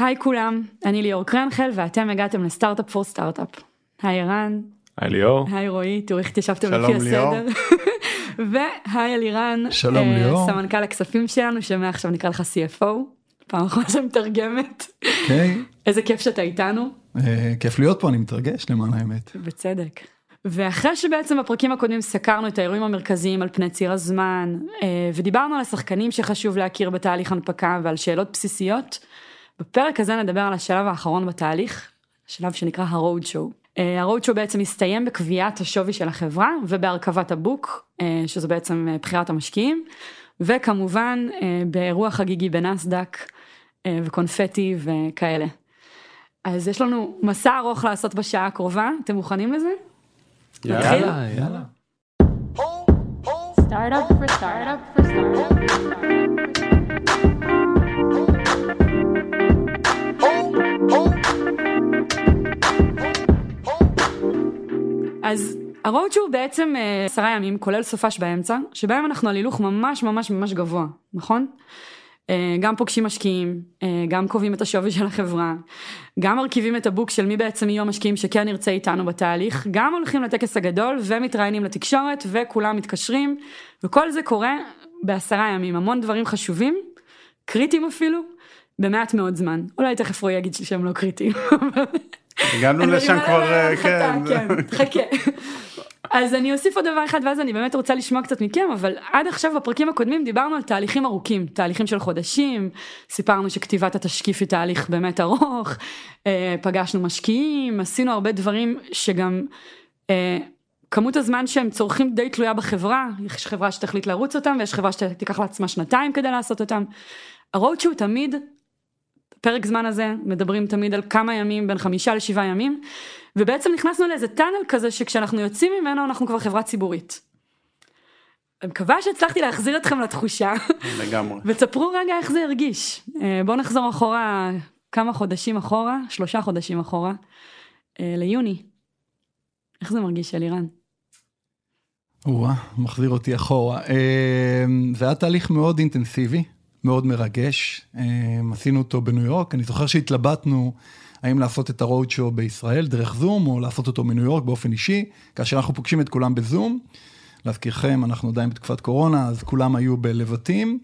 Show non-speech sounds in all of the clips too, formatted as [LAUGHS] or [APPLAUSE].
היי כולם, אני ליאור קרנחל ואתם הגעתם לסטארט-אפ פור סטארט-אפ. היי ערן. היי ליאור. היי רועי, תראו איך התיישבתם לפי הסדר. [LAUGHS] והי אלירן. שלום uh, ליאור. סמנכ"ל הכספים שלנו שמעכשיו נקרא לך CFO. פעם אחרונה שמתרגמת. אוקיי. [LAUGHS] איזה כיף שאתה איתנו. Uh, כיף להיות פה, אני מתרגש למען האמת. בצדק. ואחרי שבעצם בפרקים הקודמים סקרנו את האירועים המרכזיים על פני ציר הזמן, אה, ודיברנו על השחקנים שחשוב להכיר בתהליך הנפקה ועל שאלות בסיסיות, בפרק הזה נדבר על השלב האחרון בתהליך, שלב שנקרא ה-road show. ה-road show בעצם מסתיים בקביעת השווי של החברה ובהרכבת הבוק, אה, שזה בעצם אה, בחירת המשקיעים, וכמובן באירוע חגיגי בנסדק וקונפטי וכאלה. אז יש לנו מסע ארוך לעשות בשעה הקרובה, אתם מוכנים לזה? יאללה, יאללה. Startup for startup for אז הרוד שהוא בעצם אה, עשרה ימים כולל סופש באמצע שבהם אנחנו על הילוך ממש ממש ממש גבוה נכון? אה, גם פוגשים משקיעים, אה, גם קובעים את השווי של החברה, גם מרכיבים את הבוק של מי בעצם יהיו המשקיעים שכן נרצה איתנו בתהליך, גם הולכים לטקס הגדול ומתראיינים לתקשורת וכולם מתקשרים וכל זה קורה בעשרה ימים, המון דברים חשובים, קריטיים אפילו, במעט מאוד זמן. אולי תכף רועי יגיד שהם לא קריטיים. [LAUGHS] הגענו לשם כבר, אה, כן. כן, חכה. אז אני אוסיף עוד דבר אחד ואז אני באמת רוצה לשמוע קצת מכם אבל עד עכשיו בפרקים הקודמים דיברנו על תהליכים ארוכים תהליכים של חודשים סיפרנו שכתיבת התשקיף היא תהליך באמת ארוך אה, פגשנו משקיעים עשינו הרבה דברים שגם אה, כמות הזמן שהם צורכים די תלויה בחברה יש חברה שתחליט לרוץ אותם ויש חברה שתיקח לעצמה שנתיים כדי לעשות אותם. הרוד שהוא תמיד פרק זמן הזה מדברים תמיד על כמה ימים בין חמישה לשבעה ימים ובעצם נכנסנו לאיזה טאנל כזה שכשאנחנו יוצאים ממנו אנחנו כבר חברה ציבורית. אני מקווה שהצלחתי להחזיר אתכם לתחושה. לגמרי. ותספרו רגע איך זה הרגיש. אה, בואו נחזור אחורה כמה חודשים אחורה, שלושה חודשים אחורה, אה, ליוני. איך זה מרגיש אלירן? וואה, מחזיר אותי אחורה. אה, זה היה תהליך מאוד אינטנסיבי, מאוד מרגש. עשינו אותו בניו יורק, אני זוכר שהתלבטנו. האם לעשות את הרוד שואו בישראל דרך זום, או לעשות אותו מניו יורק באופן אישי, כאשר אנחנו פוגשים את כולם בזום. להזכירכם, אנחנו עדיין בתקופת קורונה, אז כולם היו בלבטים.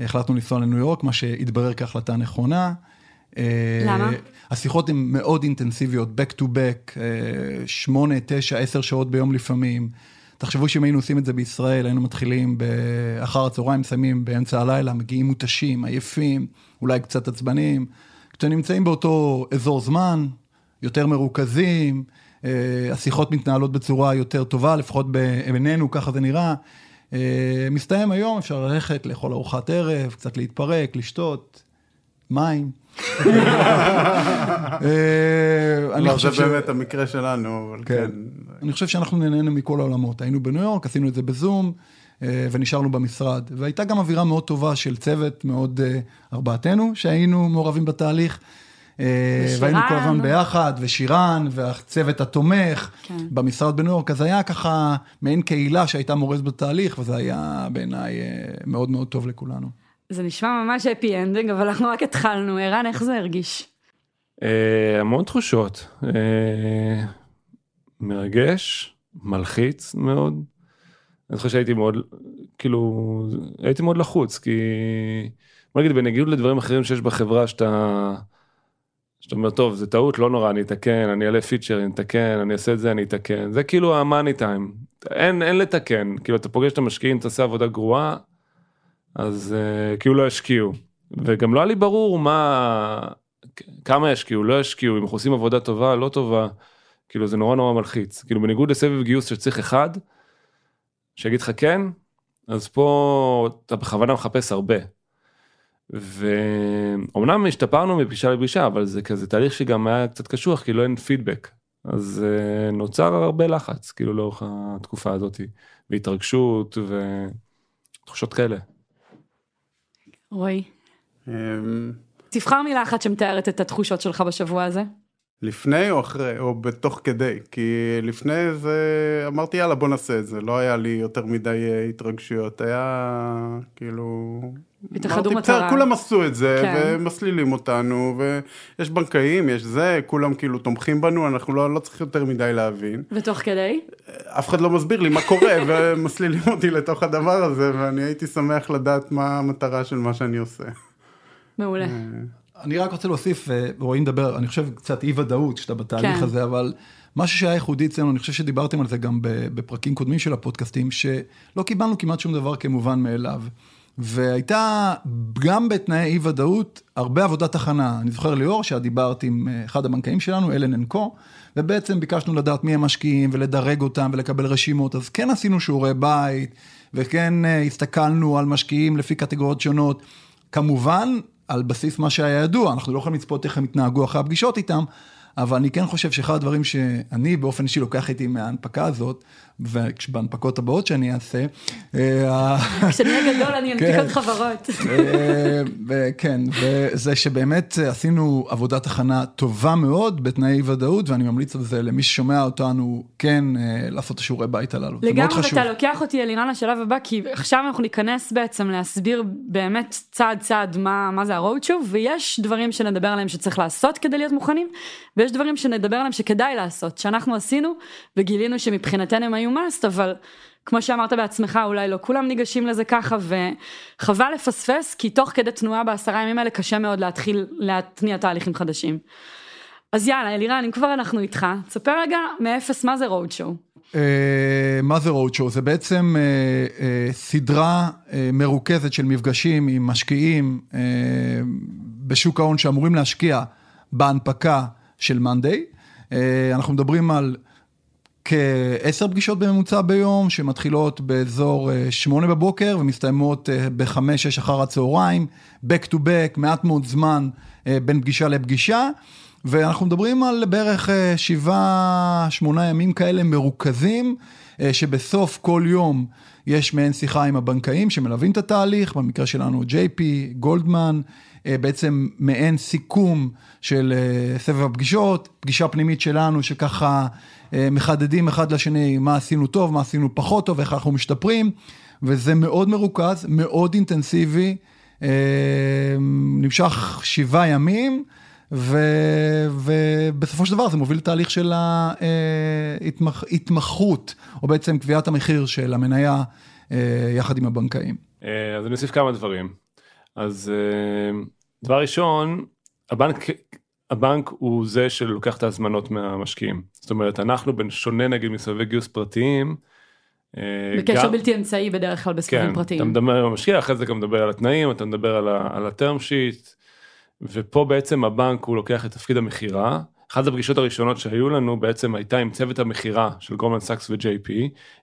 החלטנו לנסוע לניו יורק, מה שהתברר כהחלטה נכונה. למה? השיחות הן מאוד אינטנסיביות, back to back, אה, שמונה, תשע, עשר שעות ביום לפעמים. תחשבו שאם היינו עושים את זה בישראל, היינו מתחילים באחר הצהריים, מסיימים באמצע הלילה, מגיעים מותשים, עייפים, אולי קצת עצבניים. שנמצאים באותו אזור זמן, יותר מרוכזים, אה, השיחות מתנהלות בצורה יותר טובה, לפחות בינינו, ככה זה נראה. אה, מסתיים היום, אפשר ללכת לאכול ארוחת ערב, קצת להתפרק, לשתות, מים. [LAUGHS] אה, לא, זה באמת המקרה שלנו, אבל כן. אני חושב שאנחנו נהנינו מכל העולמות, היינו בניו יורק, עשינו את זה בזום. אה, ונשארנו במשרד. והייתה גם אווירה מאוד טובה של צוות מאוד, אה, ארבעתנו, שהיינו מעורבים בתהליך. ושירן. אה, והיינו כל הזמן ביחד, ושירן, והצוות התומך, כן. במשרד בניו יורק, אז היה ככה מעין קהילה שהייתה מרוכזת בתהליך, וזה היה בעיניי מאוד מאוד טוב לכולנו. זה נשמע ממש happy ending, אבל אנחנו רק התחלנו. ערן, איך זה הרגיש? המון תחושות. מרגש, מלחיץ מאוד. אני חושב שהייתי מאוד כאילו הייתי מאוד לחוץ כי בוא נגיד בניגוד לדברים אחרים שיש בחברה שאתה. שאתה אומר טוב זה טעות לא נורא אני אתקן אני אעלה פיצ'ר אני אתקן אני אעשה את זה אני אתקן. זה כאילו המאני טיים אין אין לתקן. כאילו אתה פוגש את המשקיעים תעשה עבודה גרועה אז uh, כאילו לא ישקיעו. וגם לא היה לי ברור מה כמה ישקיעו. לא ישקיעו. אם אנחנו עושים עבודה טובה לא טובה כאילו זה נורא נורא מלחיץ כאילו בניגוד לסבב גיוס שצריך אחד. שיגיד לך כן, אז פה אתה בכוונה מחפש הרבה. ואומנם השתפרנו מפגישה לפגישה, אבל זה כזה תהליך שגם היה קצת קשוח, כי לא אין פידבק. אז uh, נוצר הרבה לחץ, כאילו לאורך התקופה הזאת, והתרגשות ותחושות כאלה. רועי. אמ, תבחר מילה אחת שמתארת את התחושות שלך בשבוע הזה. לפני או אחרי, או בתוך כדי, כי לפני זה אמרתי יאללה בוא נעשה את זה, לא היה לי יותר מדי אה, התרגשויות, היה כאילו התאחדו מטרה. כולם עשו את זה, כן. ומסלילים אותנו, ויש בנקאים, יש זה, כולם כאילו תומכים בנו, אנחנו לא, לא צריך יותר מדי להבין. ותוך כדי? אף אחד לא מסביר לי מה קורה, [LAUGHS] ומסלילים אותי לתוך הדבר הזה, ואני הייתי שמח לדעת מה המטרה של מה שאני עושה. מעולה. אני רק רוצה להוסיף, אה, רועי מדבר, אני חושב קצת אי ודאות שאתה בתהליך כן. הזה, אבל משהו שהיה ייחודי אצלנו, אני חושב שדיברתם על זה גם בפרקים קודמים של הפודקאסטים, שלא קיבלנו כמעט שום דבר כמובן מאליו. והייתה גם בתנאי אי ודאות הרבה עבודת הכנה. אני זוכר ליאור שאת דיברת עם אה, אחד הבנקאים שלנו, אלן אנקו, ובעצם ביקשנו לדעת מי המשקיעים ולדרג אותם ולקבל רשימות, אז כן עשינו שיעורי בית, וכן אה, הסתכלנו על משקיעים לפי קטגוריות שונות. כמובן, על בסיס מה שהיה ידוע, אנחנו לא יכולים לצפות איך הם יתנהגו אחרי הפגישות איתם, אבל אני כן חושב שאחד הדברים שאני באופן אישי לוקח איתי מההנפקה הזאת, ובהנפקות הבאות שאני אעשה, אה, כשאני אהיה גדול אני אנפיק כן. עוד חברות. אה, וכן, וזה שבאמת עשינו עבודת הכנה טובה מאוד בתנאי אי ודאות, ואני ממליץ על זה למי ששומע אותנו, כן, אה, לעשות את השיעורי בית הללו. לגמרי. ואתה לוקח אותי אלירן לשלב הבא, כי עכשיו אנחנו ניכנס בעצם להסביר באמת צעד צעד מה, מה זה ה-road show, ויש דברים שנדבר עליהם שצריך לעשות כדי להיות מוכנים, ויש דברים שנדבר עליהם שכדאי לעשות, שאנחנו עשינו, וגילינו שמבחינתנו הם היו must, אבל כמו שאמרת בעצמך, אולי לא כולם ניגשים לזה ככה, וחבל לפספס, כי תוך כדי תנועה בעשרה ימים האלה קשה מאוד להתחיל להתניע תהליכים חדשים. אז יאללה, אלירן, אם כבר אנחנו איתך, תספר רגע מאפס מה זה road show. אה, מה זה road show? זה בעצם אה, אה, סדרה אה, מרוכזת של מפגשים עם משקיעים אה, בשוק ההון שאמורים להשקיע בהנפקה של מאנדיי. אה, אנחנו מדברים על כעשר פגישות בממוצע ביום, שמתחילות באזור אה, שמונה בבוקר ומסתיימות אה, בחמש-שש אחר הצהריים, back to back, מעט מאוד זמן אה, בין פגישה לפגישה. ואנחנו מדברים על בערך אה, שבעה, שמונה ימים כאלה מרוכזים, שבסוף כל יום יש מעין שיחה עם הבנקאים שמלווים את התהליך, במקרה שלנו JP, גולדמן, בעצם מעין סיכום של סבב הפגישות, פגישה פנימית שלנו שככה מחדדים אחד לשני מה עשינו טוב, מה עשינו פחות טוב, איך אנחנו משתפרים, וזה מאוד מרוכז, מאוד אינטנסיבי, אה, נמשך שבעה ימים. ו, ובסופו של דבר זה מוביל לתהליך של ההתמחות, או בעצם קביעת המחיר של המניה אה, יחד עם הבנקאים. אה, אז אני אוסיף כמה דברים. אז אה, דבר ראשון, הבנק, הבנק הוא זה שלוקח את ההזמנות מהמשקיעים. זאת אומרת, אנחנו, בשונה נגיד מסבבי גיוס פרטיים, אה, בקשר גם- בלתי אמצעי בדרך כלל בסבבים כן, פרטיים. אתה מדבר עם המשקיע, אחרי זה גם מדבר על התנאים, אתה מדבר על, ה, על ה term sheet, ופה בעצם הבנק הוא לוקח את תפקיד המכירה. אחת הפגישות הראשונות שהיו לנו בעצם הייתה עם צוות המכירה של Goldman Sachs ו-JP.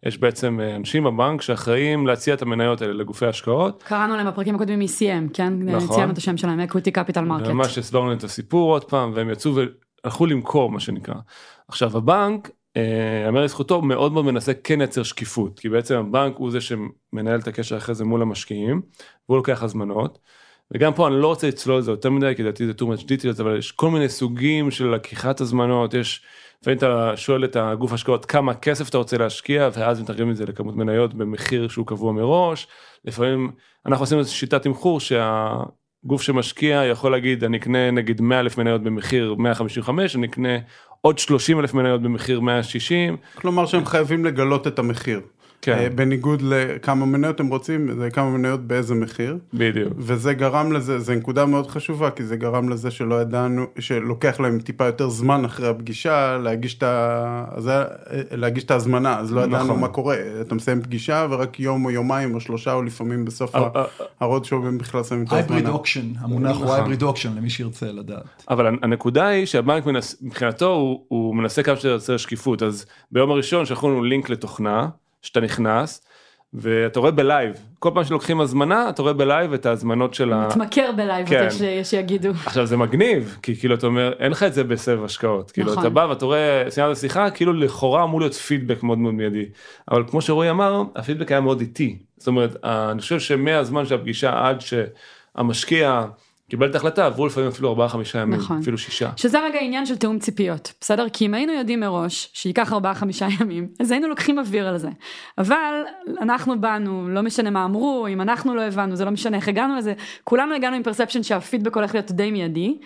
יש בעצם אה, אנשים בבנק שאחראים להציע את המניות האלה לגופי השקעות. קראנו להם בפרקים הקודמים ECM, כן? נכון. ציינו את השם שלהם, Equity Capital Market. ממש הסברנו את הסיפור עוד פעם והם יצאו והלכו למכור מה שנקרא. עכשיו הבנק, יאמר לזכותו, מאוד מאוד מנסה כן לייצר שקיפות כי בעצם הבנק הוא זה שמנהל את הקשר אחרי זה מול המשקיעים והוא לוקח הזמנות. וגם פה אני לא רוצה לצלול לזה יותר מדי כי לדעתי זה too much details אבל יש כל מיני סוגים של לקיחת הזמנות יש. לפעמים אתה שואל את הגוף השקעות כמה כסף אתה רוצה להשקיע ואז מתרגם את זה לכמות מניות במחיר שהוא קבוע מראש. לפעמים אנחנו עשינו שיטת תמחור שהגוף שמשקיע יכול להגיד אני אקנה נגיד 100 אלף מניות במחיר 155 אני אקנה עוד 30 אלף מניות במחיר 160. כלומר שהם חייבים לגלות את המחיר. כן. אה, בניגוד לכמה מניות הם רוצים, זה כמה מניות באיזה מחיר. בדיוק. וזה גרם לזה, זו נקודה מאוד חשובה, כי זה גרם לזה שלא ידענו, שלוקח להם טיפה יותר זמן אחרי הפגישה להגיש את, ה... אז היה- להגיש את ההזמנה, אז לא ידענו נכון. מה קורה. אתה מסיים פגישה ורק יום או יומיים או שלושה או לפעמים בסוף אה, אה, ה road show הם בכלל שמים את hybrid ההזמנה. auction, המונח הוא נכון. hybrid auction למי שירצה לדעת. אבל הנקודה היא שהבנק מנס, מבחינתו הוא, הוא מנסה כמה שיותר שקיפות אז ביום הראשון שלחו לנו לינק לתוכנה שאתה נכנס ואתה רואה בלייב כל פעם שלוקחים הזמנה אתה רואה בלייב את ההזמנות של ה... מתמכר בלייב, כן. יש- יש שיגידו. עכשיו זה מגניב כי כאילו אתה אומר אין לך את זה בסבב השקעות כאילו נכון. אתה בא ואתה רואה סיימת השיחה כאילו לכאורה אמור להיות פידבק מאוד מאוד מיידי אבל כמו שרועי אמר הפידבק היה מאוד איטי זאת אומרת אני חושב שמהזמן של הפגישה עד שהמשקיע קיבל את ההחלטה עברו לפעמים אפילו 4-5 ימים נכון. אפילו שישה. שזה רגע עניין של תיאום ציפיות, בסדר? כי אם היינו יודעים מראש שייקח 4-5 ימים, אז היינו לוקחים אוויר על זה. אבל אנחנו באנו, לא משנה מה אמרו, אם אנחנו לא הבנו, זה לא משנה איך הגענו לזה, כולנו הגענו עם פרספשן שהפידבק הולך להיות די מיידי.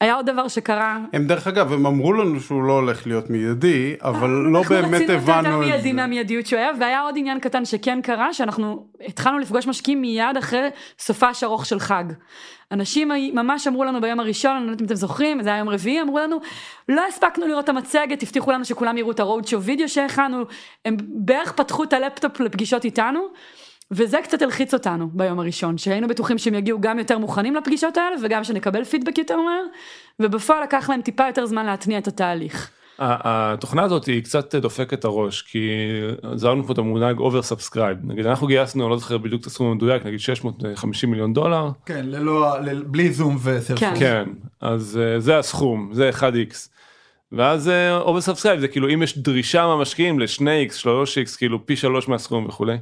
היה עוד דבר שקרה, הם דרך אגב, הם אמרו לנו שהוא לא הולך להיות מיידי, אבל לא באמת אנחנו רצינו יותר הבנו את מיידי זה. מהמיידיות שהוא היה, והיה עוד עניין קטן שכן קרה, שאנחנו התחלנו לפגוש משקיעים מיד אחרי סופש ארוך של חג. אנשים ממש אמרו לנו ביום הראשון, אני לא יודעת אם אתם זוכרים, זה היה יום רביעי, אמרו לנו, לא הספקנו לראות את המצגת, הבטיחו לנו שכולם יראו את הרוד שואו וידאו שהכנו, הם בערך פתחו את הלפטופ לפגישות איתנו. וזה קצת הלחיץ אותנו ביום הראשון, שהיינו בטוחים שהם יגיעו גם יותר מוכנים לפגישות האלה וגם שנקבל פידבק יותר מהר, ובפועל לקח להם טיפה יותר זמן להתניע את התהליך. ה- התוכנה הזאת היא קצת דופקת את הראש כי זרקנו פה את המונח over subscribe נגיד אנחנו גייסנו אני לא זוכר בדיוק את הסכום המדויק נגיד 650 מיליון דולר כן, ללא, ל- בלי זום וסלפון. כן. כן אז אה, זה הסכום זה 1x. ואז over subscribe זה כאילו אם יש דרישה מהמשקיעים ל-2x 3x כאילו פי 3 מהסכום וכולי.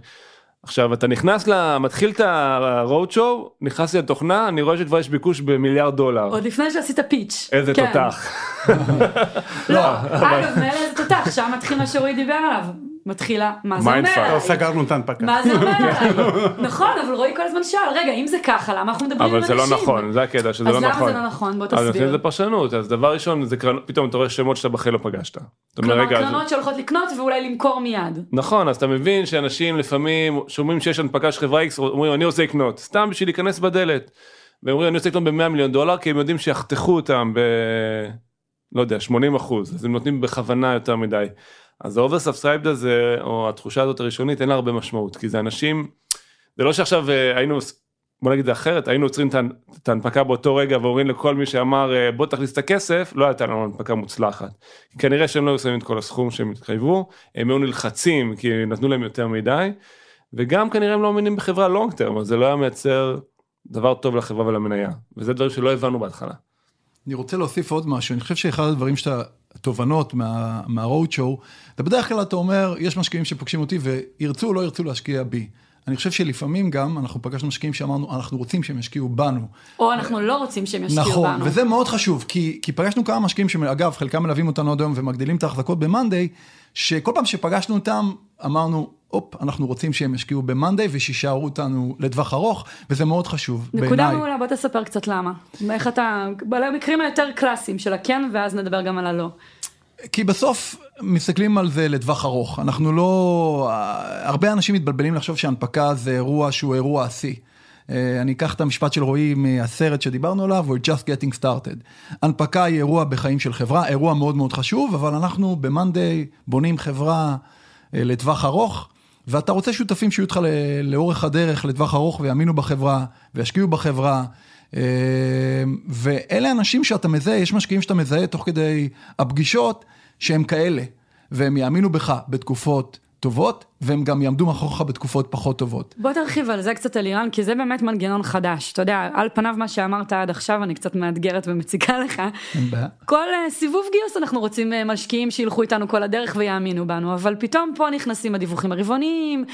עכשיו אתה נכנס ל... מתחיל את ה road show נכנסתי לתוכנה אני רואה שכבר יש ביקוש במיליארד דולר. עוד לפני שעשית פיץ'. איזה כן. תותח. לא, [LAUGHS] אגב, מאלה זה תותח, שם מתחיל מה שרועי דיבר עליו. מתחילה, מה זה אומר. לא? סגרנו את ההנפקה. מה זה אומר עליי? [LAUGHS] נכון, אבל רועי כל הזמן שאל, רגע, אם זה ככה, למה אנחנו מדברים עם אבל אנשים? זה לא נכון זה הקטע שזה אז לא למה נכון. זה לא נכון? בוא אז נותנים תסביר. לזה פרשנות אז דבר ראשון פתאום אתה רואה שמות שאתה בחיים לא פגשת. כלומר, אז- קרנות שהולכות לקנות ואולי למכור מיד. נכון אז אתה מבין שאנשים לפעמים שומעים שיש הנפקה של חברה X אומרים אני רוצה לקנות סתם בשביל להיכנס בדלת. והם אומרים אני רוצה לקנות ב-100 מיליון דולר כי הם יודעים שיחתכו אותם ב... לא יודע 80 אחוז אז הם נותנים בכוונה יותר מדי. אז ה oversubscribed הזה או התחושה הזאת הראשונית אין לה הרבה משמעות כי זה אנשים זה לא שעכשיו אה, היינו בוא נגיד זה אחרת היינו עוצרים את ההנפקה באותו רגע ואומרים לכל מי שאמר אה, בוא תכניס את הכסף לא הייתה לנו הנפקה מוצלחת. כנראה שהם לא היו שמים את כל הסכום שהם התחייבו הם היו נלחצים כי נתנו להם יותר מדי וגם כנראה הם לא מאמינים בחברה long term אז זה לא היה מייצר דבר טוב לחברה ולמניה וזה דברים שלא הבנו בהתחלה. אני רוצה להוסיף עוד משהו, אני חושב שאחד הדברים שאתה, תובנות מה, מהרוד שואו, זה בדרך כלל אתה אומר, יש משקיעים שפוגשים אותי וירצו או לא ירצו להשקיע בי. אני חושב שלפעמים גם אנחנו פגשנו משקיעים שאמרנו, אנחנו רוצים שהם ישקיעו בנו. או אנחנו לא רוצים שהם ישקיעו נכון, בנו. וזה מאוד חשוב, כי, כי פגשנו כמה משקיעים שאגב, חלקם מלווים אותנו עד היום ומגדילים את ההחזקות במאנדיי, שכל פעם שפגשנו אותם, אמרנו, הופ, אנחנו רוצים שהם ישקיעו במאנדיי ושישארו אותנו לטווח ארוך, וזה מאוד חשוב נקודה בעיניי. מעולה, בוא תספר קצת למה. איך אתה, במקרים היותר קלאסיים של הכן, ואז נדבר גם על הלא. כי בסוף מסתכלים על זה לטווח ארוך. אנחנו לא... הרבה אנשים מתבלבלים לחשוב שהנפקה זה אירוע שהוא אירוע עשי. אה, אני אקח את המשפט של רועי מהסרט שדיברנו עליו, we're just getting started. הנפקה היא אירוע בחיים של חברה, אירוע מאוד מאוד חשוב, אבל אנחנו ב-Monday בונים חברה אה, לטווח ארוך, ואתה רוצה שותפים שיהיו איתך לאורך הדרך, לטווח ארוך, ויאמינו בחברה, וישקיעו בחברה. אה, ואלה אנשים שאתה מזהה, יש משקיעים שאתה מזהה תוך כדי הפגישות, שהם כאלה, והם יאמינו בך בתקופות טובות, והם גם יעמדו מאחוריך בתקופות פחות טובות. בוא תרחיב על זה קצת אלירן, כי זה באמת מנגנון חדש. אתה יודע, על פניו מה שאמרת עד עכשיו, אני קצת מאתגרת ומציגה לך. אין בעיה. כל אה, סיבוב גיוס אנחנו רוצים אה, משקיעים שילכו איתנו כל הדרך ויאמינו בנו, אבל פתאום פה נכנסים הדיווחים הרבעוניים,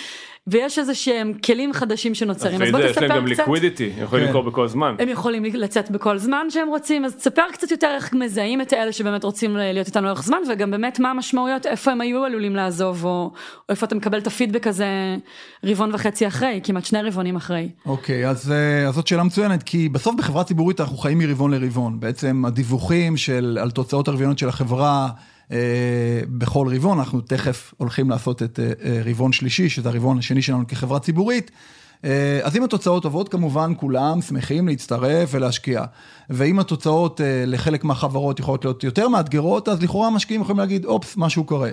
ויש איזה שהם כלים חדשים שנוצרים. אז אחרי בוא זה יש להם תספר גם קצת. ליקווידיטי יכולים כן. למכור בכל זמן. הם יכולים לצאת בכל זמן שהם רוצים, אז תספר קצת יותר איך מזהים את האלה שבאמת רוצים להיות איתנו לאורך זמן, וגם באמת מה המשמעויות, איפה הם היו עלולים לעזוב, או, או איפה אתה מקבל את הפידבק הזה רבעון וחצי אחרי, כמעט שני רבעונים אחרי. אוקיי, אז, אה, אז זאת שאלה מצוינת, כי בסוף בחברה ציבורית אנחנו חיים מרבעון לרבעון. בעצם הדיווחים של, על תוצאות הרבעוניות של החברה אה, בכל רבעון, אנחנו תכף הולכים לעשות את אה, אה, רבעון שלישי, שזה הרבעון השני שלנו כחברה ציבורית. אה, אז אם התוצאות טובות, כמובן כולם שמחים להצטרף ולהשקיע. ואם התוצאות אה, לחלק מהחברות יכולות להיות יותר מאתגרות, אז לכאורה המשקיעים יכולים להגיד, אופס, משהו קורה.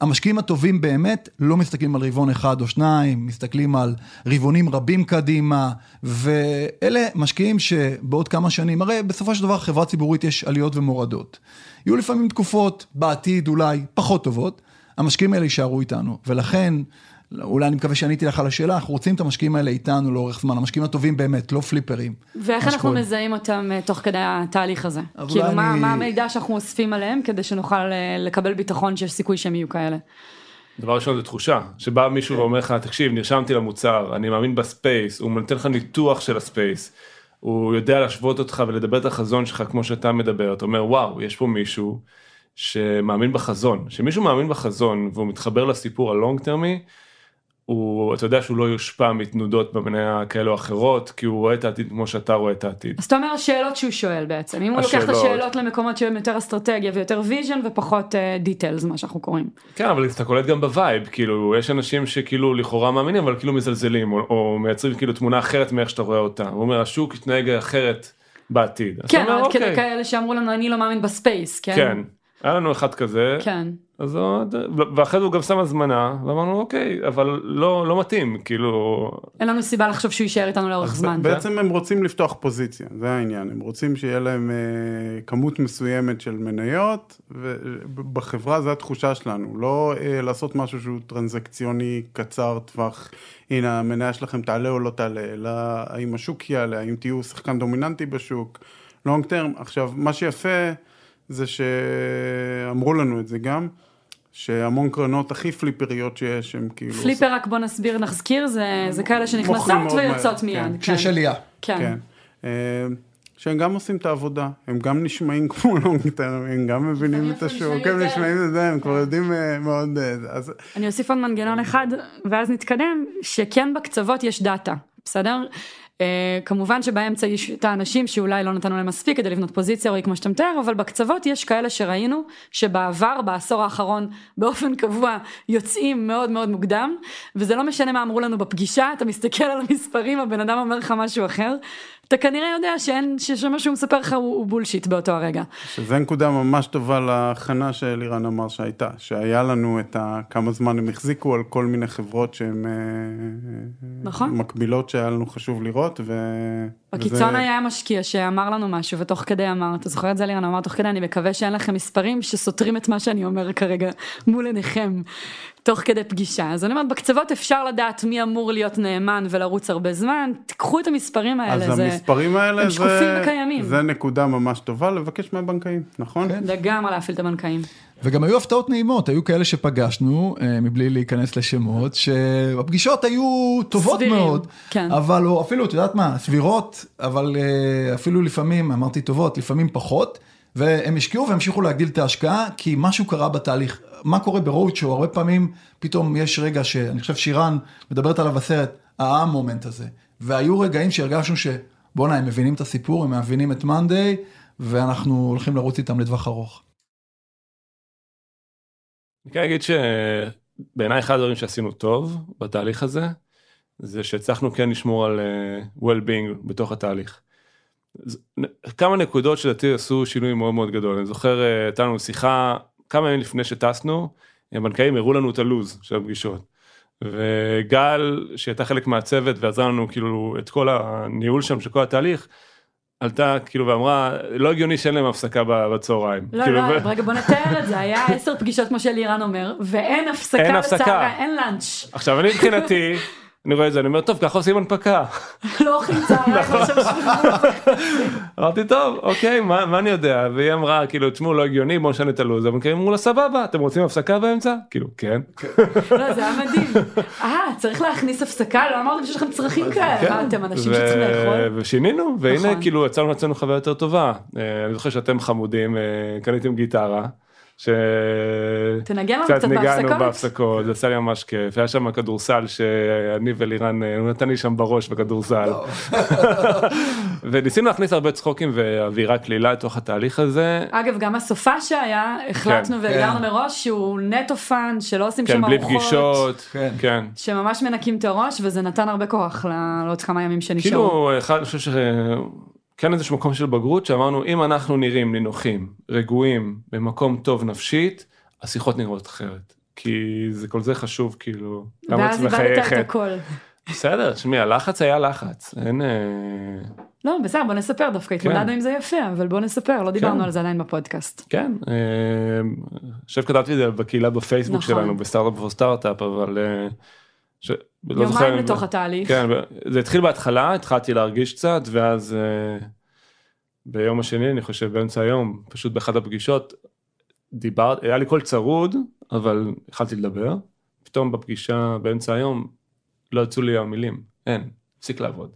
המשקיעים הטובים באמת לא מסתכלים על רבעון אחד או שניים, מסתכלים על רבעונים רבים קדימה, ואלה משקיעים שבעוד כמה שנים, הרי בסופו של דבר חברה ציבורית יש עליות ומורדות. יהיו לפעמים תקופות בעתיד אולי פחות טובות, המשקיעים האלה יישארו איתנו, ולכן, אולי אני מקווה שעניתי לך על השאלה, אנחנו רוצים את המשקיעים האלה איתנו לאורך זמן, המשקיעים הטובים באמת, לא פליפרים. ואיך אנחנו שקורה. מזהים אותם אה, תוך כדי התהליך הזה? כאילו אולי מה, אני- מה המידע שאנחנו אוספים עליהם כדי שנוכל אה, לקבל ביטחון שיש סיכוי שהם יהיו כאלה? דבר ראשון זה תחושה שבא מישהו ואומר לך תקשיב נרשמתי למוצר אני מאמין ב space הוא נותן לך ניתוח של ה space. הוא יודע להשוות אותך ולדבר את החזון שלך כמו שאתה מדבר, אתה אומר וואו, יש פה מישהו שמאמין בחזון, שמישהו מאמין בחזון והוא מתחבר לסיפור ה long term י, הוא, אתה יודע שהוא לא יושפע מתנודות במניה כאלו או אחרות, כי הוא רואה את העתיד כמו שאתה רואה את העתיד. אז אתה אומר השאלות שהוא שואל בעצם, אם הוא לוקח את השאלות. למקומות שהם יותר אסטרטגיה ויותר vision ופחות details, מה שאנחנו קוראים. כן, אבל אתה קולט גם ב vibe, כאילו, יש אנשים שכאילו לכאורה מאמינים, אבל כאילו מזלזלים, או, או מייצרים כאילו תמונה אחרת מאיך שאתה רואה אותה. הוא אומר, השוק יתנהג אחרת בעתיד. כן, עד כדי אוקיי, כאלה שאמרו לנו אני לא מאמין ב space, כן? כן. היה לנו אחד כזה, כן. אז ואחרי זה הוא גם שם הזמנה, ואמרנו אוקיי, אבל לא, לא מתאים, כאילו, אין לנו סיבה לחשוב שהוא יישאר איתנו לאורך זמן. בעצם הם רוצים לפתוח פוזיציה, זה העניין, הם רוצים שיהיה להם אה, כמות מסוימת של מניות, ובחברה זו התחושה שלנו, לא אה, לעשות משהו שהוא טרנזקציוני קצר טווח, הנה המניה שלכם תעלה או לא תעלה, אלא האם השוק יעלה, האם תהיו שחקן דומיננטי בשוק, לונג טרם, עכשיו מה שיפה זה שאמרו לנו את זה גם, שהמון קרנות הכי פליפריות שיש הם כאילו... פליפר רק בוא נסביר נחזכיר זה זה כאלה שנכנסות ויוצאות כן. מיד. כשיש עלייה. כן. כן. אה, שהם גם עושים את העבודה, הם גם נשמעים [LAUGHS] כמו לונג טרם, הם גם מבינים את השוק, הם. נשמעים את זה, הם כבר יודעים אה, מאוד, אה. אז אני אוסיף עוד מנגנון אחד ואז נתקדם שכן בקצוות יש דאטה בסדר. Uh, כמובן שבאמצע יש את האנשים שאולי לא נתנו להם מספיק כדי לבנות פוזיציה או כמו שאתה מתאר אבל בקצוות יש כאלה שראינו שבעבר בעשור האחרון באופן קבוע יוצאים מאוד מאוד מוקדם וזה לא משנה מה אמרו לנו בפגישה אתה מסתכל על המספרים הבן אדם אומר לך משהו אחר אתה כנראה יודע שאין שמה שהוא מספר לך הוא, הוא בולשיט באותו הרגע. שזה נקודה ממש טובה להכנה שאלירן אמר שהייתה, שהיה לנו את ה... כמה זמן הם החזיקו על כל מיני חברות שהן... אה, נכון. מקבילות שהיה לנו חשוב לראות, ו... בקיצון וזה- היה משקיע שאמר לנו משהו ותוך כדי אמר, אתה זוכר את זה לירן? הוא אמר תוך כדי אני מקווה שאין לכם מספרים שסותרים את מה שאני אומר כרגע מול עיניכם תוך כדי פגישה. אז אני אומרת בקצוות אפשר לדעת מי אמור להיות נאמן ולרוץ הרבה זמן, תיקחו את המספרים האלה, אז זה המספרים האלה הם זה... שקופים וקיימים. זה נקודה ממש טובה לבקש מהבנקאים, נכון? כן. לגמרי להפעיל את הבנקאים. וגם היו הפתעות נעימות, היו כאלה שפגשנו, אה, מבלי להיכנס לשמות, שהפגישות היו טובות סבירים, מאוד, כן. אבל או אפילו, את יודעת מה, סבירות, אבל אה, אפילו לפעמים, אמרתי טובות, לפעמים פחות, והם השקיעו והמשיכו להגדיל את ההשקעה, כי משהו קרה בתהליך. מה קורה ברוד שואו, הרבה פעמים פתאום יש רגע שאני חושב שירן מדברת עליו בסרט, המומנט הזה, והיו רגעים שהרגשנו שבואנה, הם מבינים את הסיפור, הם מבינים את מאנדיי, ואנחנו הולכים לרוץ איתם לטווח ארוך. אני כן אגיד שבעיניי אחד הדברים שעשינו טוב בתהליך הזה, זה שהצלחנו כן לשמור על uh, well-being בתוך התהליך. כמה נקודות שלדעתי עשו שינוי מאוד מאוד גדול, אני זוכר אה, הייתה לנו שיחה כמה ימים לפני שטסנו, הבנקאים הראו לנו את הלו"ז של הפגישות. וגל שהייתה חלק מהצוות ועזרה לנו כאילו את כל הניהול שם של כל התהליך, עלתה כאילו ואמרה לא הגיוני שאין להם הפסקה בצהריים. לא, כאילו, לא, ו- רגע בוא נתאר את זה, היה עשר פגישות כמו שלירן אומר, ואין הפסקה אין הפסקה. בצהריים, אין לאנץ', עכשיו אני מבחינתי אני רואה את זה אני אומר טוב ככה עושים הנפקה [LAUGHS] לא אוכלים צהריים, נכון. עכשיו שבוע. אמרתי טוב אוקיי מה, אני יודע והיא אמרה כאילו תשמעו לא הגיוני בוא נשנה את הלו"ז אבל אמרו לה סבבה אתם רוצים הפסקה באמצע כאילו כן לא, זה היה מדהים. אה, צריך להכניס הפסקה? לא אמרתם שיש לכם צרכים כאלה. מה, אתם אנשים שצריכים לאכול? ושינינו והנה נכון. כאילו יצרנו לעצמנו חוויה יותר טובה אה, אני זוכר שאתם חמודים אה, קניתם גיטרה. ש... תנגן לנו קצת ניגענו בהפסקות. בהפסקות, זה עשה לי ממש כיף, היה שם כדורסל שאני ולירן, אה, הוא נתן לי שם בראש בכדורסל. [LAUGHS] וניסינו להכניס הרבה צחוקים ואווירה קלילה לתוך התהליך הזה. אגב, גם הסופ"ש שהיה, החלטנו כן. והגדרנו כן. מראש שהוא נטו fun, שלא עושים כן, שם בלי ארוחות. פגישות, כן. כן. שממש מנקים את הראש, וזה נתן הרבה כוח לעוד כמה ימים שנשארו. כאילו, אחד, אני חושב ש... כן איזשהו מקום של בגרות שאמרנו אם אנחנו נראים נינוחים, רגועים, במקום טוב נפשית, השיחות נראות אחרת. כי זה כל זה חשוב כאילו. למה את ואז איבדת את? הכל. בסדר, תשמעי, הלחץ היה לחץ, אין... אה, לא, בסדר, בוא נספר דווקא, התמודדנו עם זה יפה, אבל בוא נספר, לא דיברנו כן. על זה עדיין בפודקאסט. כן, אה, אני חושב שכתבתי את זה בקהילה בפייסבוק נכון. שלנו ב Startup for Startup, אבל... ש... לא יומיים זוכר אם- לתוך התהליך. כן, זה התחיל בהתחלה, התחלתי להרגיש קצת, ואז אה, ביום השני, אני חושב באמצע היום, פשוט באחת הפגישות, דיברת, היה לי קול צרוד, אבל התחלתי לדבר, פתאום בפגישה באמצע היום, לא יצאו לי המילים, אין, הפסיק לעבוד.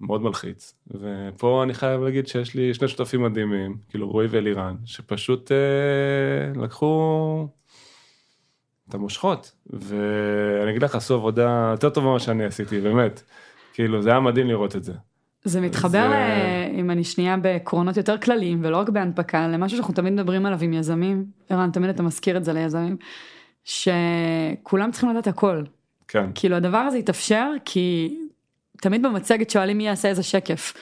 מאוד מלחיץ. ופה אני חייב להגיד שיש לי שני שותפים מדהימים, כאילו רועי ואלירן, שפשוט אה, לקחו את המושכות, ואני אגיד לך, עשו עבודה יותר טובה ממה שאני עשיתי, באמת. כאילו, זה היה מדהים לראות את זה. זה מתחבר, זה- ל... אם אני שנייה בעקרונות יותר כלליים ולא רק בהנפקה, למשהו שאנחנו תמיד מדברים עליו עם יזמים, ערן, תמיד אתה מזכיר את זה ליזמים, שכולם צריכים לדעת הכל. כן. כאילו הדבר הזה התאפשר כי תמיד במצגת שואלים מי יעשה איזה שקף.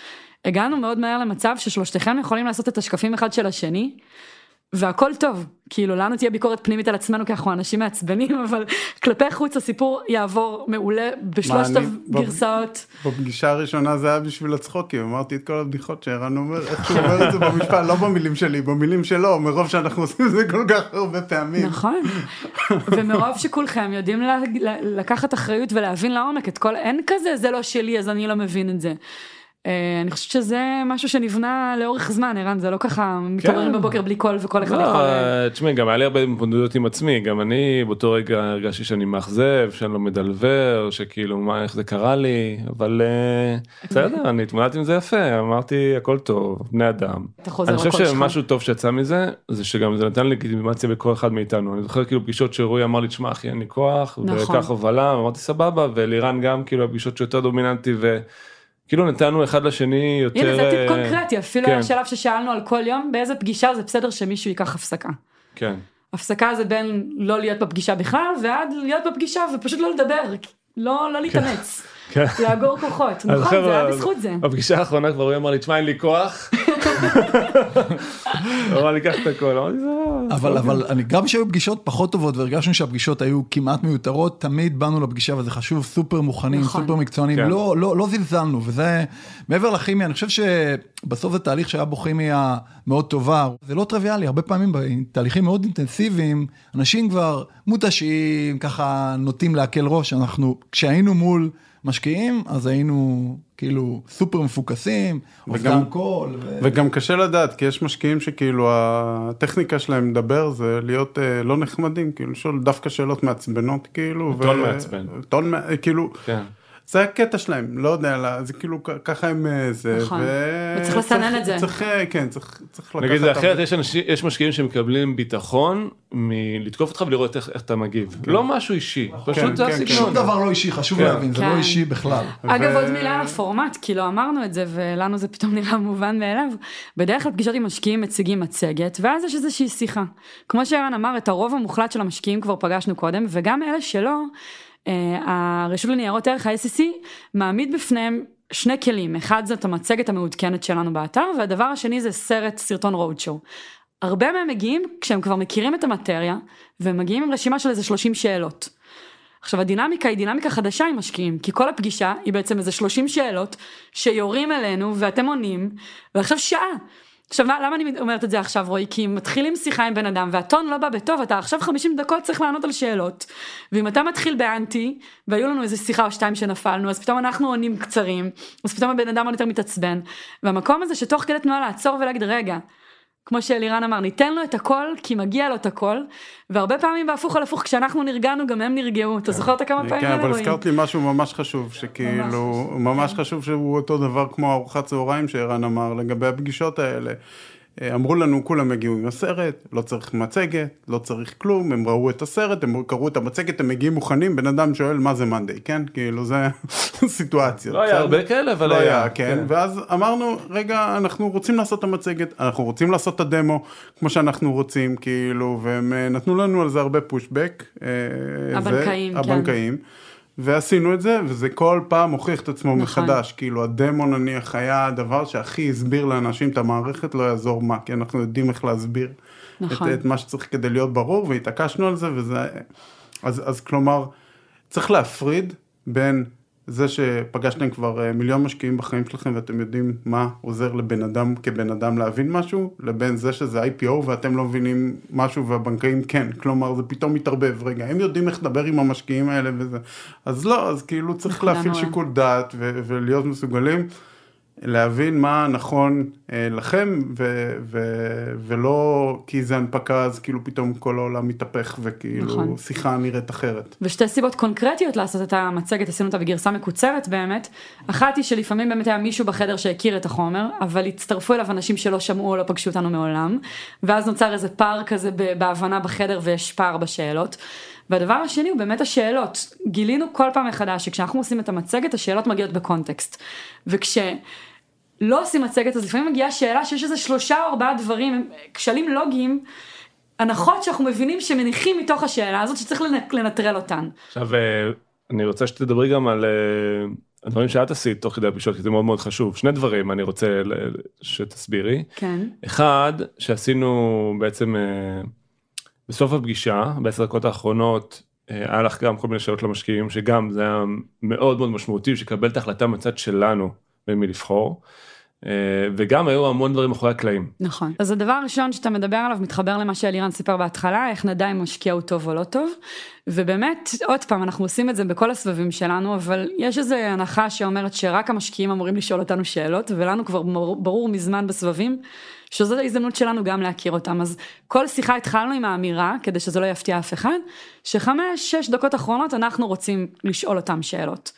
הגענו מאוד מהר למצב ששלושתכם יכולים לעשות את השקפים אחד של השני. והכל טוב, כאילו לנו תהיה ביקורת פנימית על עצמנו כי אנחנו אנשים מעצבנים, [LAUGHS] אבל כלפי חוץ הסיפור יעבור מעולה בשלושת הגרסאות. בפגישה הראשונה זה היה בשביל הצחוקים, אמרתי את כל הבדיחות שערן אומר, איך שהוא אומר את זה במשפט, לא במילים שלי, במילים שלו, מרוב שאנחנו עושים את זה כל כך הרבה פעמים. נכון, ומרוב שכולכם יודעים לקחת אחריות ולהבין לעומק את כל, אין כזה זה לא שלי אז אני לא מבין את זה. אה, אני חושבת שזה משהו שנבנה לאורך זמן, ערן, זה לא ככה מתעוררים בבוקר בלי קול וכל אחד יכול... לא, אה, תשמעי, גם היה לי הרבה התמודדויות עם עצמי, גם אני באותו רגע הרגשתי שאני מאכזב, שאני לא מדלבר, שכאילו מה, איך זה קרה לי, אבל אה, בסדר, אני התמודדתי עם זה יפה, אמרתי הכל טוב, בני אדם. אני חושב. שמשהו טוב שיצא מזה, זה שגם זה נתן לגיטימציה בכל אחד מאיתנו. אני זוכר כאילו פגישות שרועי אמר לי, תשמע אחי, אין לי כוח, נכון. וכך הובלה, אמרתי סבבה, ולירן גם כאילו הפגישות שיותר דומיננטי, וכאילו נתנו אחד לשני יותר... הנה זה טיפ אה, קונקרטי, אפילו כן. היה שלב ששאלנו על כל יום באיזה פגישה זה בסדר שמישהו ייקח הפסקה. כן. הפסקה זה בין לא להיות בפגישה בכלל ועד להיות בפגישה ופשוט לא לדבר, לא לא להתאמץ, כן. לאגור כוחות, נכון, זה היה בזכות זה. בפגישה האחרונה כבר הוא אמר לי, תשמע אין לי כוח. [LAUGHS] הוא אמר לי קח את הכל, אמרתי זה לא... אבל אבל אני גם שהיו פגישות פחות טובות והרגשנו שהפגישות היו כמעט מיותרות תמיד באנו לפגישה וזה חשוב סופר מוכנים נכון. סופר מקצוענים כן. לא לא לא זלזלנו וזה מעבר לכימיה אני חושב שבסוף זה תהליך שהיה בו כימיה מאוד טובה זה לא טריוויאלי הרבה פעמים בתהליכים מאוד אינטנסיביים אנשים כבר מותשים ככה נוטים להקל ראש אנחנו כשהיינו מול משקיעים אז היינו כאילו סופר מפוקסים אובדן וגם- קול. ו- וגם קשה לדעת, כי יש משקיעים שכאילו הטכניקה שלהם לדבר זה להיות אה, לא נחמדים, כאילו לשאול דווקא שאלות מעצבנות כאילו. טון ו- מעצבן. טון, כאילו, כן. זה הקטע שלהם, לא יודע, זה כאילו ככה הם אה, זה. נכון. ו- וצריך לסנן את זה. צריך, אה, כן, צריך, צריך לקחת... נגיד זה אחרת יש אנשים יש משקיעים שמקבלים ביטחון מלתקוף אותך ולראות איך איך אתה מגיב לא משהו אישי פשוט זה כן, כן. הסגנון. שום דבר לא אישי חשוב כן. להבין זה כן. לא אישי בכלל. אגב ו- עוד מילה על הפורמט כי לא אמרנו את זה ולנו זה פתאום נראה מובן מאליו. בדרך כלל פגישות עם משקיעים מציגים מצגת ואז יש איזושהי שיחה. כמו שערן אמר את הרוב המוחלט של המשקיעים כבר פגשנו קודם וגם אלה שלא. אה, הרשות לניירות ערך ה-SEC מעמיד בפניהם שני כלים אחד זאת המצגת המעודכנת שלנו באתר והדבר השני זה סרט סרטון רודשואו. הרבה מהם מגיעים כשהם כבר מכירים את המטריה והם מגיעים עם רשימה של איזה 30 שאלות. עכשיו הדינמיקה היא דינמיקה חדשה עם משקיעים, כי כל הפגישה היא בעצם איזה 30 שאלות שיורים אלינו ואתם עונים, ועכשיו שעה. עכשיו מה- למה אני אומרת את זה עכשיו רועי? כי מתחילים שיחה עם בן אדם והטון לא בא בטוב, אתה עכשיו 50 דקות צריך לענות על שאלות, ואם אתה מתחיל באנטי, והיו לנו איזה שיחה או שתיים שנפלנו, אז פתאום אנחנו עונים קצרים, אז פתאום הבן אדם עוד יותר מתעצבן, והמקום הזה שתוך כדי תנועה לעצור ולהגיד רגע, כמו שאלירן אמר, ניתן לו את הכל כי מגיע לו את הכל, והרבה פעמים בהפוך על הפוך, כשאנחנו נרגענו גם הם נרגעו, אתה זוכר את הכמה פעמים כן, האלה אבל רועי? הזכרת לי משהו ממש חשוב, שכאילו, ממש. חשוב שהוא אותו דבר כמו ארוחת צהריים שערן אמר לגבי הפגישות האלה. אה, אמרו לנו כולם הגיעו עם הסרט, לא צריך מצגת, לא צריך כלום, הם ראו את הסרט, הם קראו את המצגת, הם מגיעים מוכנים, בן אדם שואל מה זה מאנדיי, כן? כאילו זה [LAUGHS] סיטואציה. לא היה? הרבה כאלה אבל לא היה. היה, כן, ואז אמרנו, רגע, אנחנו רוצים לעשות את המצגת, אנחנו רוצים לעשות את הדמו כמו שאנחנו רוצים, כאילו, והם אה, נתנו לנו על זה הרבה פושבק. אה, הבנקאים, זה, כן. הבנקאים. ועשינו את זה, וזה כל פעם הוכיח את עצמו נכון. מחדש, כאילו הדמו נניח היה הדבר שהכי הסביר לאנשים את המערכת, לא יעזור מה, כי אנחנו יודעים איך להסביר נכון. את, את מה שצריך כדי להיות ברור, והתעקשנו על זה, וזה, אז, אז כלומר, צריך להפריד בין זה שפגשתם כבר אה, מיליון משקיעים בחיים שלכם ואתם יודעים מה עוזר לבן אדם כבן אדם להבין משהו, לבין זה שזה IPO ואתם לא מבינים משהו והבנקאים כן, כלומר זה פתאום מתערבב, רגע, הם יודעים איך לדבר עם המשקיעים האלה וזה, אז לא, אז כאילו צריך להפעיל מעולה. שיקול דעת ולהיות מסוגלים. להבין מה נכון אה, לכם, ו, ו, ולא כי זה הנפקה אז כאילו פתאום כל העולם מתהפך וכאילו נכון. שיחה נראית אחרת. ושתי סיבות קונקרטיות לעשות את המצגת, עשינו אותה בגרסה מקוצרת באמת. אחת היא שלפעמים באמת היה מישהו בחדר שהכיר את החומר, אבל הצטרפו אליו אנשים שלא שמעו או לא פגשו אותנו מעולם, ואז נוצר איזה פער כזה בהבנה בחדר ויש פער בשאלות. והדבר השני הוא באמת השאלות. גילינו כל פעם מחדש שכשאנחנו עושים את המצגת, השאלות מגיעות בקונטקסט. וכשלא עושים מצגת, אז לפעמים מגיעה שאלה שיש איזה שלושה או ארבעה דברים, כשלים לוגיים, הנחות שאנחנו מבינים שמניחים מתוך השאלה הזאת שצריך לנ- לנטרל אותן. עכשיו אה, אני רוצה שתדברי גם על אה, הדברים שאת עשית תוך כדי הפגישות כי זה מאוד מאוד חשוב שני דברים אני רוצה שתסבירי כן. אחד שעשינו בעצם אה, בסוף הפגישה בעשר דקות האחרונות אה, היה לך גם כל מיני שאלות למשקיעים שגם זה היה מאוד מאוד משמעותי שקבל את ההחלטה מצד שלנו במי לבחור אה, וגם היו המון דברים מאחורי הקלעים. נכון. אז הדבר הראשון שאתה מדבר עליו מתחבר למה שאלירן סיפר בהתחלה, איך נדע אם משקיע הוא טוב או לא טוב. ובאמת, עוד פעם, אנחנו עושים את זה בכל הסבבים שלנו, אבל יש איזו הנחה שאומרת שרק המשקיעים אמורים לשאול אותנו שאלות, ולנו כבר ברור מזמן בסבבים, שזאת ההזדמנות שלנו גם להכיר אותם. אז כל שיחה התחלנו עם האמירה, כדי שזה לא יפתיע אף אחד, שחמש, שש דקות אחרונות אנחנו רוצים לשאול אותם שאלות.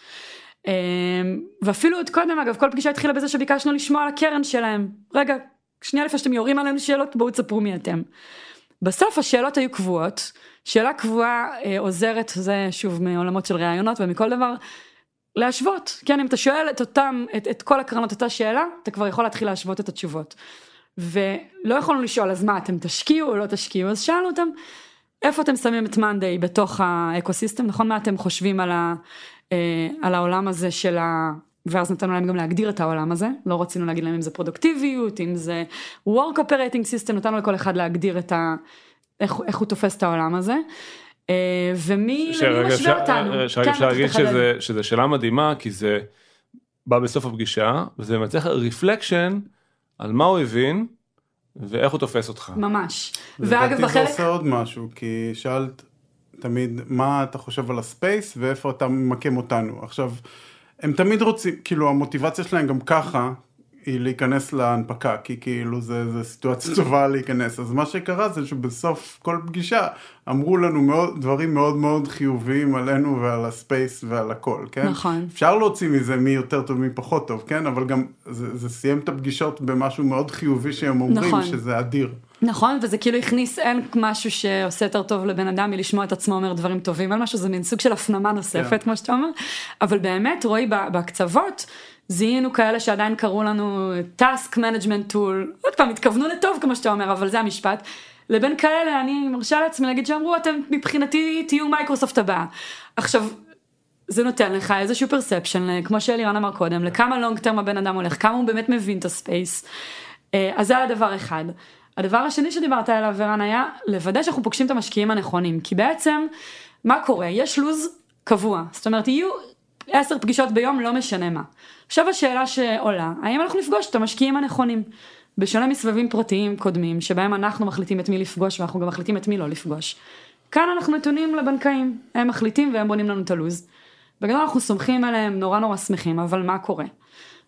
אמ, ואפילו עוד קודם אגב כל פגישה התחילה בזה שביקשנו לשמוע על הקרן שלהם רגע שנייה לפני שאתם יורים עלינו שאלות בואו תספרו מי אתם. בסוף השאלות היו קבועות שאלה קבועה אה, עוזרת זה שוב מעולמות של ראיונות ומכל דבר להשוות כן אם אתה שואל את אותם את, את כל הקרנות אותה שאלה אתה כבר יכול להתחיל להשוות את התשובות. ולא יכולנו לשאול אז מה אתם תשקיעו או לא תשקיעו אז שאלנו אותם איפה אתם שמים את מאנדיי בתוך האקוסיסטם נכון מה אתם חושבים על, ה, אה, על העולם הזה של ה... ואז נתנו להם גם להגדיר את העולם הזה לא רצינו להגיד להם אם זה פרודוקטיביות אם זה work operating system נתנו לכל אחד להגדיר את ה... איך, איך הוא תופס את העולם הזה. אה, ומי משווה אפשר- אותנו. אה, שרגע כן, אפשר להגיד. שזה, שזה שאלה מדהימה כי זה בא בסוף הפגישה וזה מצליח רפלקשן על מה הוא הבין ואיך הוא תופס אותך. ממש. לדעתי ואגב זה בחלק עושה עוד משהו, כי שאלת תמיד מה אתה חושב על הספייס ואיפה אתה ממקם אותנו. עכשיו, הם תמיד רוצים, כאילו המוטיבציה שלהם גם ככה היא להיכנס להנפקה, כי כאילו זה, זה סיטואציה טובה להיכנס. אז מה שקרה זה שבסוף כל פגישה אמרו לנו מאוד, דברים מאוד מאוד חיוביים עלינו ועל הספייס ועל הכל, כן? נכון. אפשר להוציא מזה מי יותר טוב מי פחות טוב, כן? אבל גם זה, זה סיים את הפגישות במשהו מאוד חיובי שהם אומרים, נכון. שזה אדיר. נכון וזה כאילו הכניס אין משהו שעושה יותר טוב לבן אדם מלשמוע את עצמו אומר דברים טובים על משהו זה מין סוג של הפנמה נוספת כן. כמו שאתה אומר אבל באמת רועי ב- בקצוות זיהינו כאלה שעדיין קראו לנו task management tool עוד פעם התכוונו לטוב כמו שאתה אומר אבל זה המשפט. לבין כאלה אני מרשה לעצמי להגיד שאמרו אתם מבחינתי תהיו מייקרוסופט הבאה. עכשיו זה נותן לך איזשהו perception כמו שאלירן אמר קודם לכמה long term הבן אדם הולך כמה הוא באמת מבין את ה space. אה, אז זה היה דבר אחד. הדבר השני שדיברת עליו ורן היה לוודא שאנחנו פוגשים את המשקיעים הנכונים כי בעצם מה קורה יש לו"ז קבוע זאת אומרת יהיו עשר פגישות ביום לא משנה מה. עכשיו השאלה שעולה האם אנחנו נפגוש את המשקיעים הנכונים. בשונה מסבבים פרטיים קודמים שבהם אנחנו מחליטים את מי לפגוש ואנחנו גם מחליטים את מי לא לפגוש. כאן אנחנו נתונים לבנקאים הם מחליטים והם בונים לנו את הלו"ז. בגדול אנחנו סומכים עליהם נורא נורא שמחים אבל מה קורה.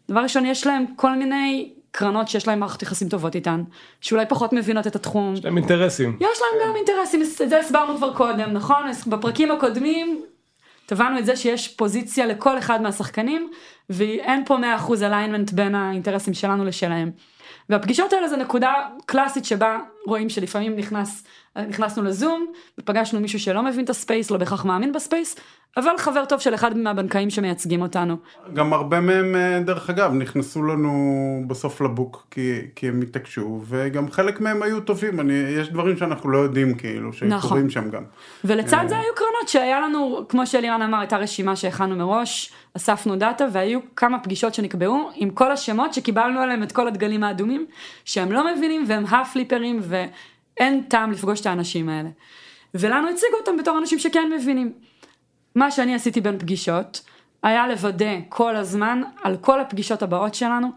דבר ראשון יש להם כל מיני קרנות שיש להם מערכות יחסים טובות איתן שאולי פחות מבינות את התחום. יש להם אינטרסים. יש להם גם אינטרסים, את זה הסברנו כבר קודם, נכון? בפרקים הקודמים טבענו את זה שיש פוזיציה לכל אחד מהשחקנים ואין פה 100% alignment בין האינטרסים שלנו לשלהם. והפגישות האלה זה נקודה קלאסית שבה רואים שלפעמים נכנס, נכנסנו לזום ופגשנו מישהו שלא מבין את ה space, לא בהכרח מאמין ב space, אבל חבר טוב של אחד מהבנקאים שמייצגים אותנו. גם הרבה מהם, אה, דרך אגב, נכנסו לנו בסוף ל book כי, כי הם התעקשו, וגם חלק מהם היו טובים, אני, יש דברים שאנחנו לא יודעים כאילו, שקורים נכון. שם גם. ולצד זה היו קרנות שהיה לנו, כמו שאלירן אמר, הייתה רשימה שהכנו מראש, אספנו דאטה והיו כמה פגישות שנקבעו עם כל השמות שקיבלנו עליהם את כל הדגלים האדומים, שהם לא מבינים והם הפליפרים ואין טעם לפגוש את האנשים האלה. ולנו הציגו אותם בתור אנשים שכן מבינים. מה שאני עשיתי בין פגישות, היה לוודא כל הזמן על כל הפגישות הבאות שלנו,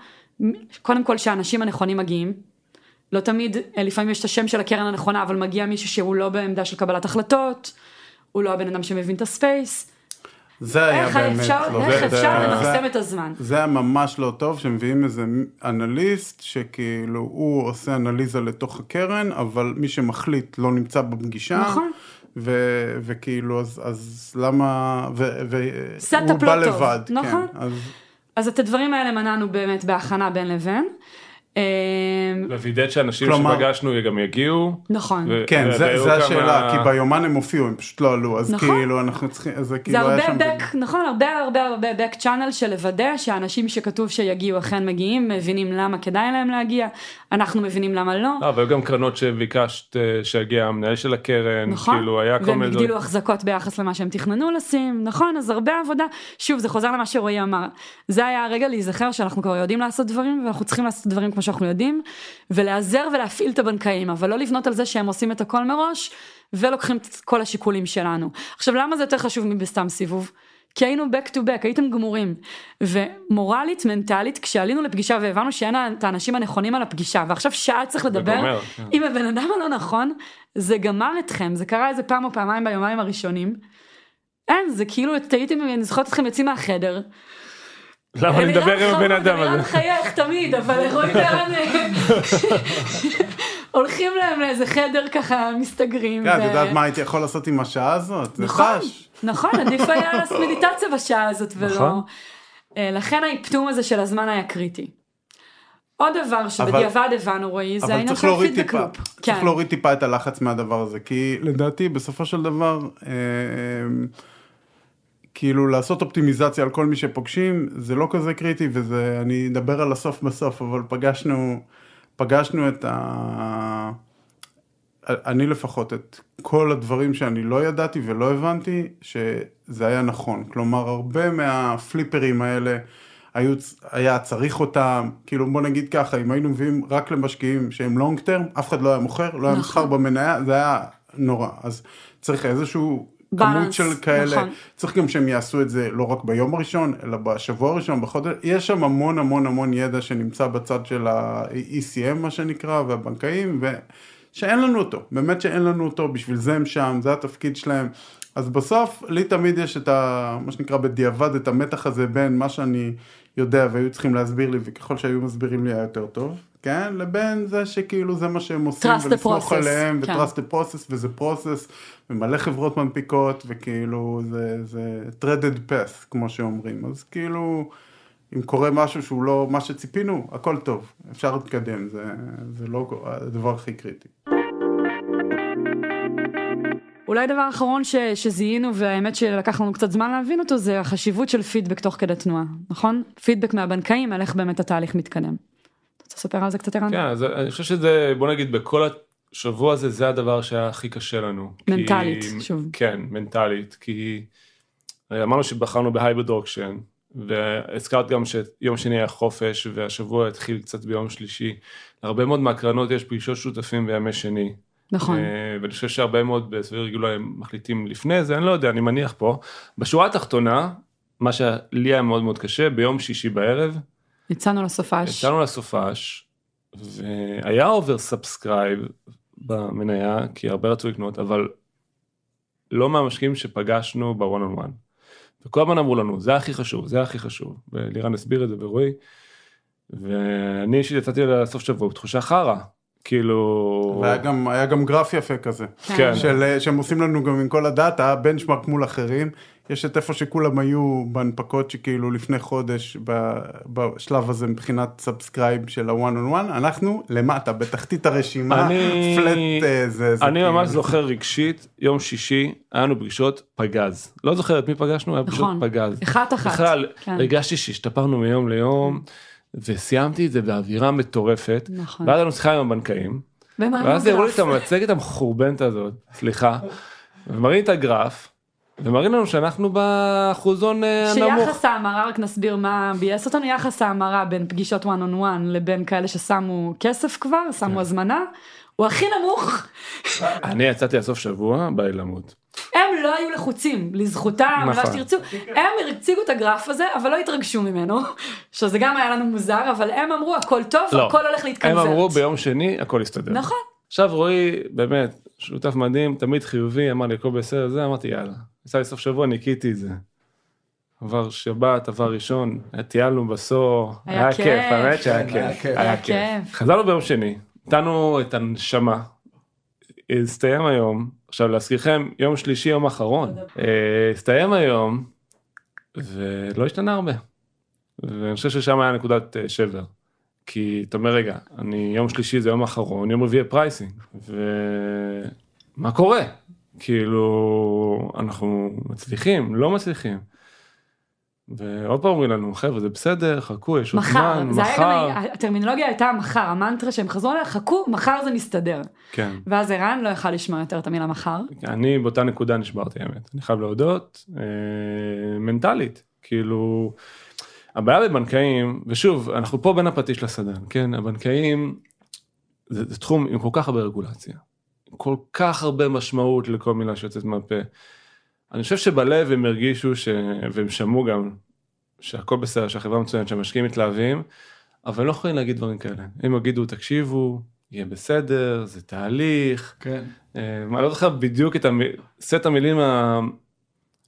קודם כל שהאנשים הנכונים מגיעים, לא תמיד, אה, לפעמים יש את השם של הקרן הנכונה, אבל מגיע מישהו שהוא לא בעמדה של קבלת החלטות, הוא לא הבן אדם שמבין את הספייס. זה היה איך באמת אפשר, לא איך טוב. אפשר זה- למקסם את הזמן? זה היה ממש לא טוב שמביאים איזה אנליסט שכאילו הוא עושה אנליזה לתוך הקרן אבל מי שמחליט לא נמצא בפגישה. נכון. ו- וכאילו אז, אז למה ו- ו- staff הוא בא לא לבד, נכון. כן, אז אז את הדברים האלה מנענו באמת בהכנה בין לבין. אה, ווידאת שאנשים כלומר- שפגשנו גם יגיעו. נכון. ו- כן זה, והיו זה כמה- השאלה כי ביומן הם הופיעו הם פשוט לא עלו אז נכון. כאילו אנחנו צריכים זה זה כאילו היה הרבה שם back, נכון, הרבה הרבה הרבה back channel של לוודא שהאנשים שכתוב שיגיעו אכן מגיעים, מבינים למה כדאי להם להגיע, אנחנו מבינים למה לא. אה, והיו גם קרנות שביקשת אה, שיגיע המנהל של הקרן, נכון, כאילו היה כל והם מיני... הגדילו החזקות ביחס למה שהם תכננו לשים, נכון, אז הרבה עבודה, שוב זה חוזר למה שרועי אמר, זה היה הרגע להיזכר שאנחנו כבר יודעים לעשות דברים ואנחנו צריכים לעשות דברים כמו שאנחנו יודעים, ולהיעזר ולהפעיל את הבנקאים, אבל לא לבנות על זה שהם עושים את הכל מראש, ולוקחים את כל השיקולים שלנו. עכשיו למה זה יותר חשוב מבסתם סיבוב? כי היינו back to back, הייתם גמורים. ומורלית, מנטלית, כשעלינו לפגישה והבנו שאין את האנשים הנכונים על הפגישה, ועכשיו שעה צריך לדבר גומר, כן. עם הבן אדם הלא נכון, זה גמר אתכם, זה קרה איזה פעם או פעמיים ביומיים הראשונים. אין, זה כאילו, הייתם, אני זוכרת אתכם יוצאים מהחדר. למה אני מדבר עם הבן אדם אלירן הזה? חייך תמיד, אבל רועי וערן [LAUGHS] אה, [LAUGHS] הולכים להם לאיזה חדר ככה, מסתגרים. כן, את יודעת מה הייתי יכול לעשות עם השעה הזאת? נכון. נכון, עדיף [LAUGHS] היה לעשות מדיטציה בשעה הזאת ולא. נכון. אה, לכן האפטום הזה של הזמן היה קריטי. עוד דבר שבדיעבד הבנו רועי, זה העניין של טיפה, לופ. צריך כן. להוריד טיפה את הלחץ מהדבר הזה, כי לדעתי בסופו של דבר, אה, כאילו לעשות אופטימיזציה על כל מי שפוגשים, זה לא כזה קריטי, וזה, אני אדבר על הסוף בסוף, אבל פגשנו, פגשנו את ה... אני לפחות, את כל הדברים שאני לא ידעתי ולא הבנתי, שזה היה נכון. כלומר, הרבה מהפליפרים האלה, היו, היה צריך אותם, כאילו בוא נגיד ככה, אם היינו מביאים רק למשקיעים שהם לונג טרם, אף אחד לא היה מוכר, לא היה נכון. מסחר במניה, זה היה נורא. אז צריך איזשהו כמות של כאלה, נכון. צריך גם שהם יעשו את זה לא רק ביום הראשון, אלא בשבוע הראשון, בחודש, יש שם המון המון המון ידע שנמצא בצד של ה-ECM מה שנקרא, והבנקאים, ושאין לנו אותו, באמת שאין לנו אותו, בשביל זה הם שם, זה התפקיד שלהם. אז בסוף, לי תמיד יש את ה... מה שנקרא בדיעבד, את המתח הזה בין מה שאני יודע והיו צריכים להסביר לי, וככל שהיו מסבירים לי היה יותר טוב, כן? לבין זה שכאילו זה מה שהם עושים, ולסמוך עליהם, כן. ו-trust the process, וזה process, ומלא חברות מנפיקות, וכאילו זה, זה threaded path, כמו שאומרים. אז כאילו, אם קורה משהו שהוא לא מה שציפינו, הכל טוב, אפשר להתקדם, זה, זה לא הדבר הכי קריטי. אולי דבר אחרון ש, שזיהינו והאמת שלקח לנו קצת זמן להבין אותו זה החשיבות של פידבק תוך כדי תנועה, נכון? פידבק מהבנקאים על איך באמת התהליך מתקדם. רוצה לספר על זה קצת ערן? כן, אז אני חושב שזה, בוא נגיד, בכל השבוע הזה, זה הדבר שהיה הכי קשה לנו. כי- מנטלית, שוב. כן, מנטלית, כי אמרנו שבחרנו ב hybrid auction, והזכרת גם שיום שני היה חופש, והשבוע התחיל קצת ביום שלישי. להרבה מאוד מהקרנות יש פגישות שותפים בימי שני. נכון. אה, ואני חושב שהרבה מאוד גילה הם מחליטים לפני זה, אני לא יודע, אני מניח פה. בשורה התחתונה, מה שלי היה מאוד מאוד קשה, ביום שישי בערב, יצאנו לסופש. יצאנו לסופש, והיה oversubscribe במניה, כי הרבה רצו לקנות, אבל לא מהמשקיעים שפגשנו בוואן און וואן. וכל הזמן אמרו לנו, זה הכי חשוב, זה הכי חשוב. ולירן הסביר את זה ורועי. ואני אישית יצאתי לסוף שבוע בתחושה חרא. כאילו... והיה גם, היה גם גרף יפה כזה. כן. של, שהם עושים לנו גם עם כל הדאטה, benchmark מול אחרים. יש את איפה שכולם היו בהנפקות שכאילו לפני חודש ב, בשלב הזה מבחינת subscribe של הוואן און וואן, אנחנו למטה, בתחתית הרשימה, אני- פלט אה, זה, זה אני כאילו- ממש זוכר רגשית, יום שישי, היה לנו פגישות פגז. לא זוכר את מי פגשנו, היה פגישות נכון. פגז. אחת אחת. בכלל, כן. הרגשתי שהשתפרנו מיום ליום, וסיימתי את זה באווירה מטורפת. נכון. ואז היה לנו שיחה עם הבנקאים, ואז הראו לי. את המצגת המחורבנת הזאת, סליחה, ומראים את הגרף, ומראים לנו שאנחנו באחוזון אה, הנמוך. שיחס ההמרה, רק נסביר מה ביאס אותנו, יחס ההמרה בין פגישות one on one לבין כאלה ששמו כסף כבר, כן. שמו הזמנה, הוא הכי נמוך. [LAUGHS] אני יצאתי לסוף שבוע, בא לי למות. הם לא היו לחוצים, לזכותם, מה נכון. שתרצו, הם הציגו את הגרף הזה, אבל לא התרגשו ממנו, [LAUGHS] שזה גם היה לנו מוזר, אבל הם אמרו הכל טוב, לא. הכל הולך הם להתקנברט. אמרו ביום שני הכל יסתדר. נכון, עכשיו רועי באמת שותף מדהים תמיד חיובי אמר לי הכל בסדר זה אמרתי יאללה. יצא לי סוף שבוע ניקיתי את זה. עבר שבת, עבר ראשון, טיילנו בסור, היה היה כיף. כיף, האמת שהיה היה כיף, כיף. היה היה כיף. כיף. חזרנו ביום שני, נתנו את הנשמה. הסתיים היום, עכשיו להזכירכם, יום שלישי, יום אחרון. אה, הסתיים היום, ולא השתנה הרבה. ואני חושב ששם היה נקודת אה, שבר. כי אתה אומר רגע, אני יום שלישי זה יום אחרון, יום רביעי pricing, ומה קורה? כאילו, אנחנו מצליחים, לא מצליחים. ועוד פעם אומרים לנו, חבר'ה, זה בסדר, חכו, יש עוד מחר, זמן, היה מחר. גם, הטרמינולוגיה הייתה מחר, המנטרה שהם חזרו עליה, חכו, מחר זה מסתדר. כן. ואז ערן לא יכל לשמוע יותר את המילה מחר. אני באותה נקודה נשברתי האמת, אני חייב להודות, אה, מנטלית, כאילו, הבעיה בבנקאים, ושוב, אנחנו פה בין הפטיש לסדן, כן, הבנקאים, זה, זה תחום עם כל כך הרבה רגולציה, כל כך הרבה משמעות לכל מילה שיוצאת מהפה. אני חושב שבלב הם הרגישו, ש... והם שמעו גם, שהכל בסדר, שהחברה מצוינת, שהמשקיעים מתלהבים, אבל הם לא יכולים להגיד דברים כאלה. הם יגידו, תקשיבו, יהיה בסדר, זה תהליך, כן. אה, אני לא זוכר בדיוק את המ... סט המילים.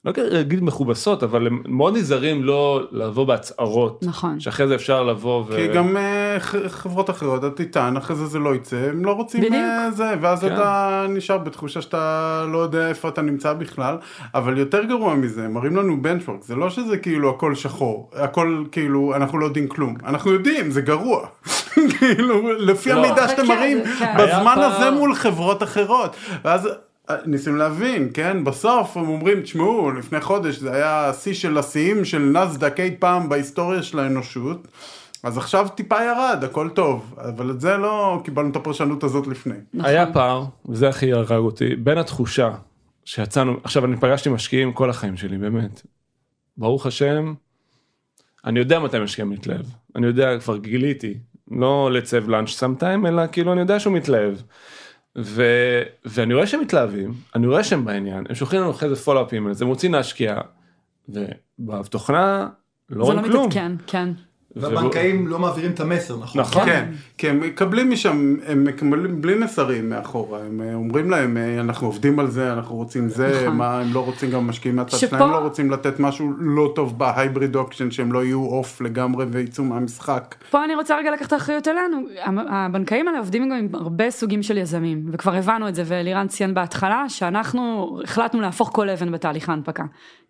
לא אגיד מכובסות, אבל הם מאוד נזהרים לא לבוא בהצהרות, נכון. שאחרי זה אפשר לבוא ו... כי גם אה, ח- חברות אחרות, הטיטן, אחרי זה זה לא יצא, הם לא רוצים בדיוק. אה, זה, ואז כן. אתה נשאר בתחושה שאתה לא יודע איפה אתה נמצא בכלל, אבל יותר גרוע מזה, מראים לנו בנצ'וורק, זה לא שזה כאילו הכל שחור, הכל כאילו, אנחנו לא יודעים כלום, אנחנו יודעים, זה גרוע, [LAUGHS] כאילו, לפי לא. המידע שאתם כן, מראים, כן. בזמן הזה מול חברות אחרות, ואז... ניסים להבין, כן? בסוף הם אומרים, תשמעו, לפני חודש זה היה השיא של השיאים של נסדק אי פעם בהיסטוריה של האנושות, אז עכשיו טיפה ירד, הכל טוב, אבל את זה לא קיבלנו את הפרשנות הזאת לפני. נכון. היה פער, וזה הכי הרג אותי, בין התחושה שיצאנו, עכשיו אני פגשתי משקיעים כל החיים שלי, באמת. ברוך השם, אני יודע מתי משקיע מתלהב, אני יודע, כבר גיליתי, לא לצב לאנץ' סמטיים, אלא כאילו אני יודע שהוא מתלהב. ו... ואני רואה שהם מתלהבים, אני רואה שהם בעניין, הם שולחים לנו אחרי זה פולאפים זה, הם רוצים להשקיע, ובתוכנה לא זה רואים לא כלום. מתעדכן, כן. והבנקאים לא מעבירים את המסר, נכון? נכון. כן, כי הם מקבלים משם, הם מקבלים בלי מסרים מאחורה, הם אה, אומרים להם, אה, אנחנו עובדים על זה, אנחנו רוצים זה, נכון. מה, הם לא רוצים גם משקיעים מהצד שלהם, לא רוצים לתת משהו לא טוב ב hybrid auction, שהם לא יהיו off לגמרי ויצאו מהמשחק. פה אני רוצה רגע לקחת אחריות עלינו, הבנקאים האלה עובדים גם עם הרבה סוגים של יזמים, וכבר הבנו את זה, ולירן ציין בהתחלה, שאנחנו החלטנו להפוך כל אבן בתהליך ההנפקה.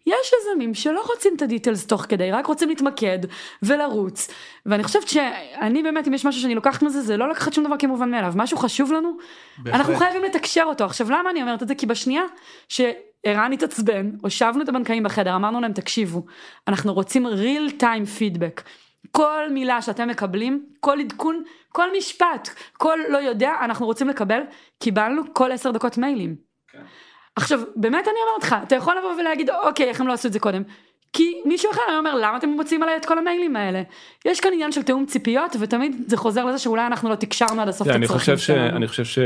יש יזמים שלא רוצים את הדיטלס תוך כדי, רק רוצים להתמקד ולרוץ, ואני חושבת שאני באמת, אם יש משהו שאני לוקחת מזה, זה לא לקחת שום דבר כמובן מאליו, משהו חשוב לנו, בהחלט. אנחנו חייבים לתקשר אותו. עכשיו למה אני אומרת את זה? כי בשנייה שערן התעצבן, הושבנו את הבנקאים בחדר, אמרנו להם תקשיבו, אנחנו רוצים real time feedback. כל מילה שאתם מקבלים, כל עדכון, כל משפט, כל לא יודע, אנחנו רוצים לקבל, קיבלנו כל עשר דקות מיילים. עכשיו, באמת אני אומרת לך, אתה יכול לבוא ולהגיד, אוקיי, איך הם לא עשו את זה קודם? כי מישהו אחר היה אומר, למה אתם מוצאים עליי את כל המיילים האלה? יש כאן עניין של תיאום ציפיות, ותמיד זה חוזר לזה שאולי אנחנו לא תקשרנו עד הסוף את הצרכים. שלנו. אני חושב ש...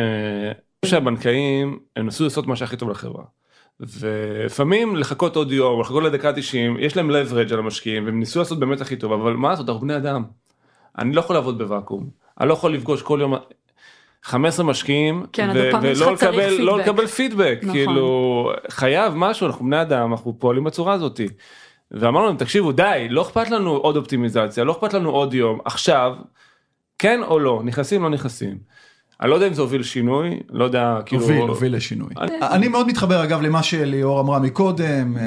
שהבנקאים הם ניסו לעשות מה שהכי טוב לחברה. ולפעמים לחכות עוד יום, לחכות לדקה 90, יש להם leverage על המשקיעים והם ניסו לעשות באמת הכי טוב, אבל מה לעשות, אנחנו בני אדם. אני לא יכול לעבוד בוואקום, אני לא יכול לפגוש כל יום 15 משקיעים כן, ו- ולא לקבל, לא פידבק. לקבל פידבק, נכון. כאילו חייב משהו, אנחנו בני אדם, אנחנו פועלים בצורה הזאתי. ואמרנו להם תקשיבו די, לא אכפת לנו עוד אופטימיזציה, לא אכפת לנו עוד יום, עכשיו, כן או לא, נכנסים לא נכנסים. אני לא יודע אם זה הוביל שינוי, לא יודע, כאילו... הוביל, הוביל לשינוי. אני- אני מאוד מתחבר אגב למה שליאור אמרה מקודם, אה,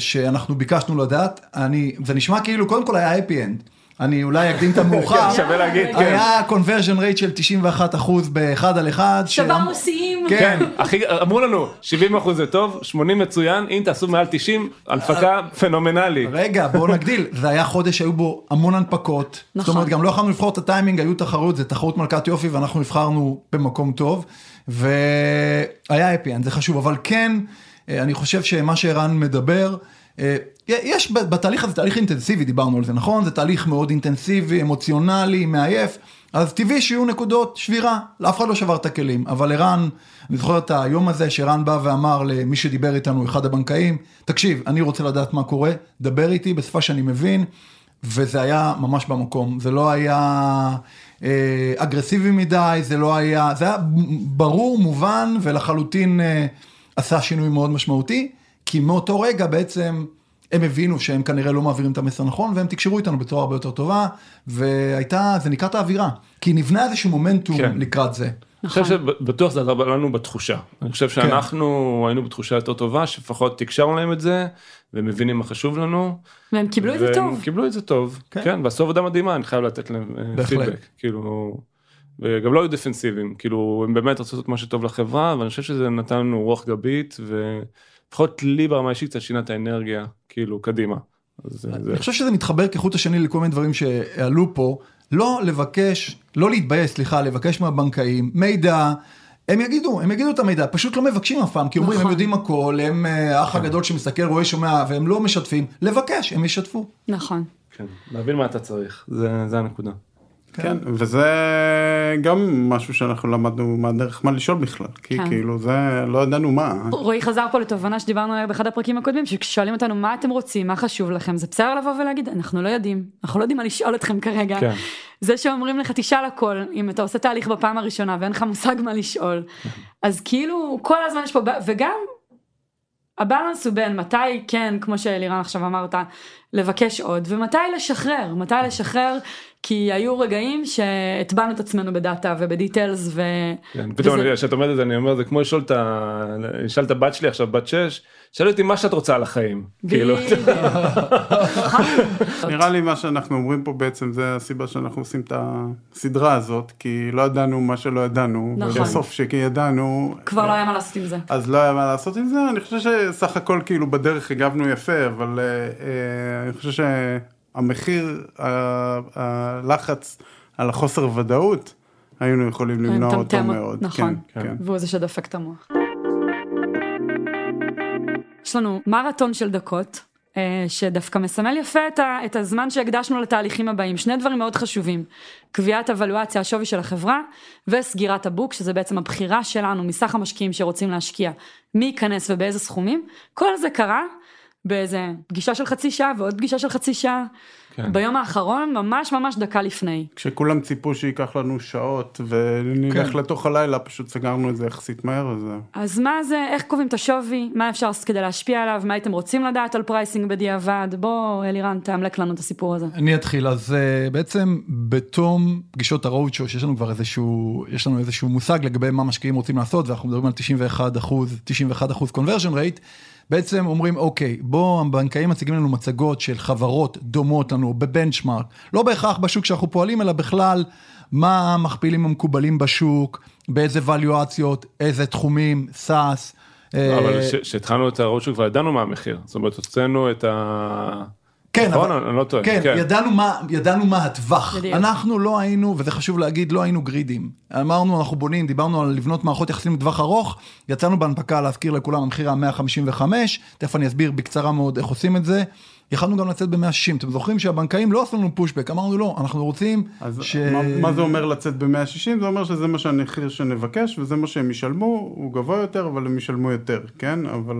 שאנחנו ביקשנו לדעת, אני, זה נשמע כאילו קודם כל היה happy end. אני אולי אקדים את המאוחר, שווה להגיד, כן. היה conversion rate של 91 אחוז באחד על אחד, שברנו שיאים. כן. כן, הכי, אמרו לנו 70 אחוז זה טוב, 80 מצוין, אם תעשו מעל 90, הנפקה פנומנלי. רגע בוא נגדיל [LAUGHS] זה היה חודש היו בו המון הנפקות נכון. זאת אומרת גם לא יכולנו לבחור את הטיימינג היו תחרות זה תחרות מלכת יופי ואנחנו נבחרנו במקום טוב והיה אפי זה חשוב אבל כן אה, אני חושב שמה שערן מדבר. אה, יש בתהליך הזה תהליך אינטנסיבי דיברנו על זה נכון? זה תהליך מאוד אינטנסיבי אמוציונלי מעייף. אז טבעי שיהיו נקודות שבירה לאף אחד לא שבר את הכלים. אבל ערן אני זוכר את היום הזה שערן בא ואמר למי שדיבר איתנו אחד הבנקאים תקשיב אני רוצה לדעת מה קורה דבר איתי בשפה שאני מבין. וזה היה ממש במקום. זה לא היה אה, אגרסיבי מדי זה לא היה זה היה ברור מובן ולחלוטין אה, עשה שינוי מאוד משמעותי כי מאותו רגע בעצם הם הבינו שהם כנראה לא מעבירים את המסר נכון, והם תקשרו איתנו בצורה הרבה יותר טובה, והייתה, זה נקרא את האווירה, כי נבנה איזשהו מומנטום כן. לקראת זה. אני חושב נכון. שבטוח זה עזר לנו בתחושה. אני חושב שאנחנו היינו בתחושה יותר טובה, שלפחות תקשרנו להם את זה, והם מבינים מה חשוב לנו. והם קיבלו את זה והם טוב. קיבלו את זה טוב, כן. כן, ועשו עבודה מדהימה, אני חייב לתת להם אה. פידבק, כאילו, וגם לא היו דפנסיביים, כאילו, הם באמת רצו לעשות מה שטוב לחברה, ואני חושב שזה נתן לנו רוח גבית, ולפחות לי ברמה האישית קצת שינה את האנרגיה, כאילו, קדימה. זה- זה- אני חושב שזה מתחבר כחוט השני לכל מיני דברים שעלו פה, לא לבקש, לא להתבייש, סליחה, לבקש מהבנקאים מידע. הם יגידו, הם יגידו את המידע, פשוט לא מבקשים אף פעם, כי אומרים, הם נכון. יודעים הכל, הם אה, האח הגדול שמסתכל, רואה, שומע, והם לא משתפים, לבקש, הם ישתפו. נכון. כן, להבין מה אתה צריך, זה זה הנקודה. כן, וזה גם משהו שאנחנו למדנו מהדרך מה לשאול בכלל, כי כן. כאילו זה, לא ידענו מה. רועי חזר פה לתובנה שדיברנו עליה באחד הפרקים הקודמים, שכששואלים אותנו מה אתם רוצים, מה חשוב לכם, זה בסדר לבוא ולהגיד, אנחנו לא יודעים, אנחנו לא יודעים מה לשאול אתכם כרגע. כן. זה שאומרים לך תשאל הכל, אם אתה עושה תהליך בפעם הראשונה ואין לך מושג מה לשאול, אז כאילו כל הזמן יש פה, וגם הבאלנס הוא בין מתי כן, כמו שאלירן עכשיו אמרת, לבקש עוד, ומתי לשחרר, מתי לשחרר, כי היו רגעים שהטבענו את עצמנו בדאטה ובדיטיילס, ו... כן, פתאום וזה- אני- כשאת אומרת את זה אני אומר זה כמו לשאול את ה... לשאול את הבת שלי עכשיו בת 6, שאל אותי מה שאת רוצה על החיים. כאילו? [LAUGHS] נראה לי מה שאנחנו אומרים פה בעצם זה הסיבה שאנחנו עושים את הסדרה הזאת, כי לא ידענו מה שלא ידענו, נכון. ובסוף שידענו, כבר לא היה מה לעשות עם זה. אז לא היה מה לעשות עם זה, אני חושב שסך הכל כאילו בדרך הגבנו יפה, אבל אה, אה, אני חושב שהמחיר, ה- הלחץ על החוסר ודאות, היינו יכולים למנוע אותו מאוד. נכון. כן, כן. והוא זה שדופק את המוח. יש לנו מרתון של דקות, אה, שדווקא מסמל יפה את, ה, את הזמן שהקדשנו לתהליכים הבאים. שני דברים מאוד חשובים, קביעת הוולואציה, השווי של החברה, וסגירת ה book, שזה בעצם הבחירה שלנו מסך המשקיעים שרוצים להשקיע, מי ייכנס ובאיזה סכומים. כל זה קרה באיזה פגישה של חצי שעה ועוד פגישה של חצי שעה, כן. ביום האחרון, ממש ממש דקה לפני. כשכולם ציפו שייקח לנו שעות ונלך כן. לתוך הלילה, פשוט סגרנו את זה יחסית מהר וזהו. אז מה זה, איך קובעים את השווי, מה אפשר כדי להשפיע עליו, מה הייתם רוצים לדעת על pricing בדיעבד, בוא לירן תאמלק לנו את הסיפור הזה. אני אתחיל, אז uh, בעצם בתום פגישות ה roadshow, שיש לנו כבר איזשהו, יש לנו איזשהו מושג לגבי מה משקיעים רוצים לעשות, ואנחנו מדברים על 91 אחוז, 91 אחוז conversion rate, בעצם אומרים, אוקיי, בוא, הבנקאים מציגים לנו מצגות של חברות דומות לנו ב benchmark, לא בהכרח בשוק שאנחנו פועלים, אלא בכלל, מה המכפילים המקובלים בשוק, באיזה ואליואציות, איזה תחומים, SaaS. אה, אבל כשהתחלנו את ה road כבר ידענו מה המחיר, זאת אומרת הוצאנו את ה... כן, נכון? אבל- אני לא טועה. כן, ידענו מה, ידענו מה הטווח. בדיוק. אנחנו לא היינו, וזה חשוב להגיד, לא היינו גרידים. אמרנו, אנחנו בונים, דיברנו על לבנות מערכות יחסים לטווח ארוך, יצאנו בהנפקה להזכיר לכולם, המחיר היה 155, תכף אני אסביר בקצרה מאוד איך עושים את זה. יכלנו גם לצאת ב-160, אתם זוכרים שהבנקאים לא עשו לנו פושבק, אמרנו לא, אנחנו רוצים אז ש... מה, מה זה אומר לצאת ב-160? זה אומר שזה מה שהמחיר שנבקש וזה מה שהם ישלמו, הוא גבוה יותר אבל הם ישלמו יותר, כן? אבל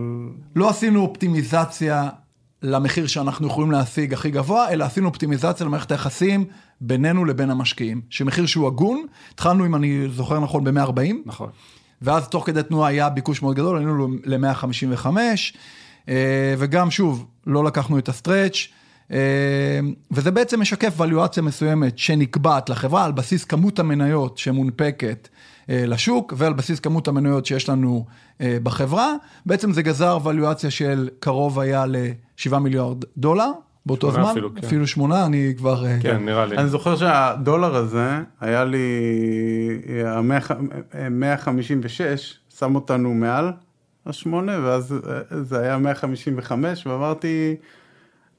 לא עשינו אופטימיזציה למחיר שאנחנו יכולים להשיג הכי גבוה, אלא עשינו אופטימיזציה למערכת היחסים בינינו לבין המשקיעים. שמחיר שהוא הגון, התחלנו, אם אני זוכר נכון, ב-140, נכון. ואז תוך כדי תנועה היה ביקוש מאוד גדול, עלינו ל-155, וגם שוב, לא לקחנו את הסטרץ', אה, וזה בעצם משקף ואליואציה מסוימת שנקבעת לחברה על בסיס כמות המניות שמונפקת אה, לשוק, ועל בסיס כמות המניות שיש לנו אה, בחברה. בעצם זה גזר ואליואציה של קרוב היה ל-7 מיליארד דולר. באותו זמן, אפילו, כן. אפילו שמונה, אני כבר... אה, כן, נראה לי. אני זוכר שהדולר הזה היה לי ה- 156, שם אותנו מעל השמונה ואז אה, זה היה 155 ואמרתי,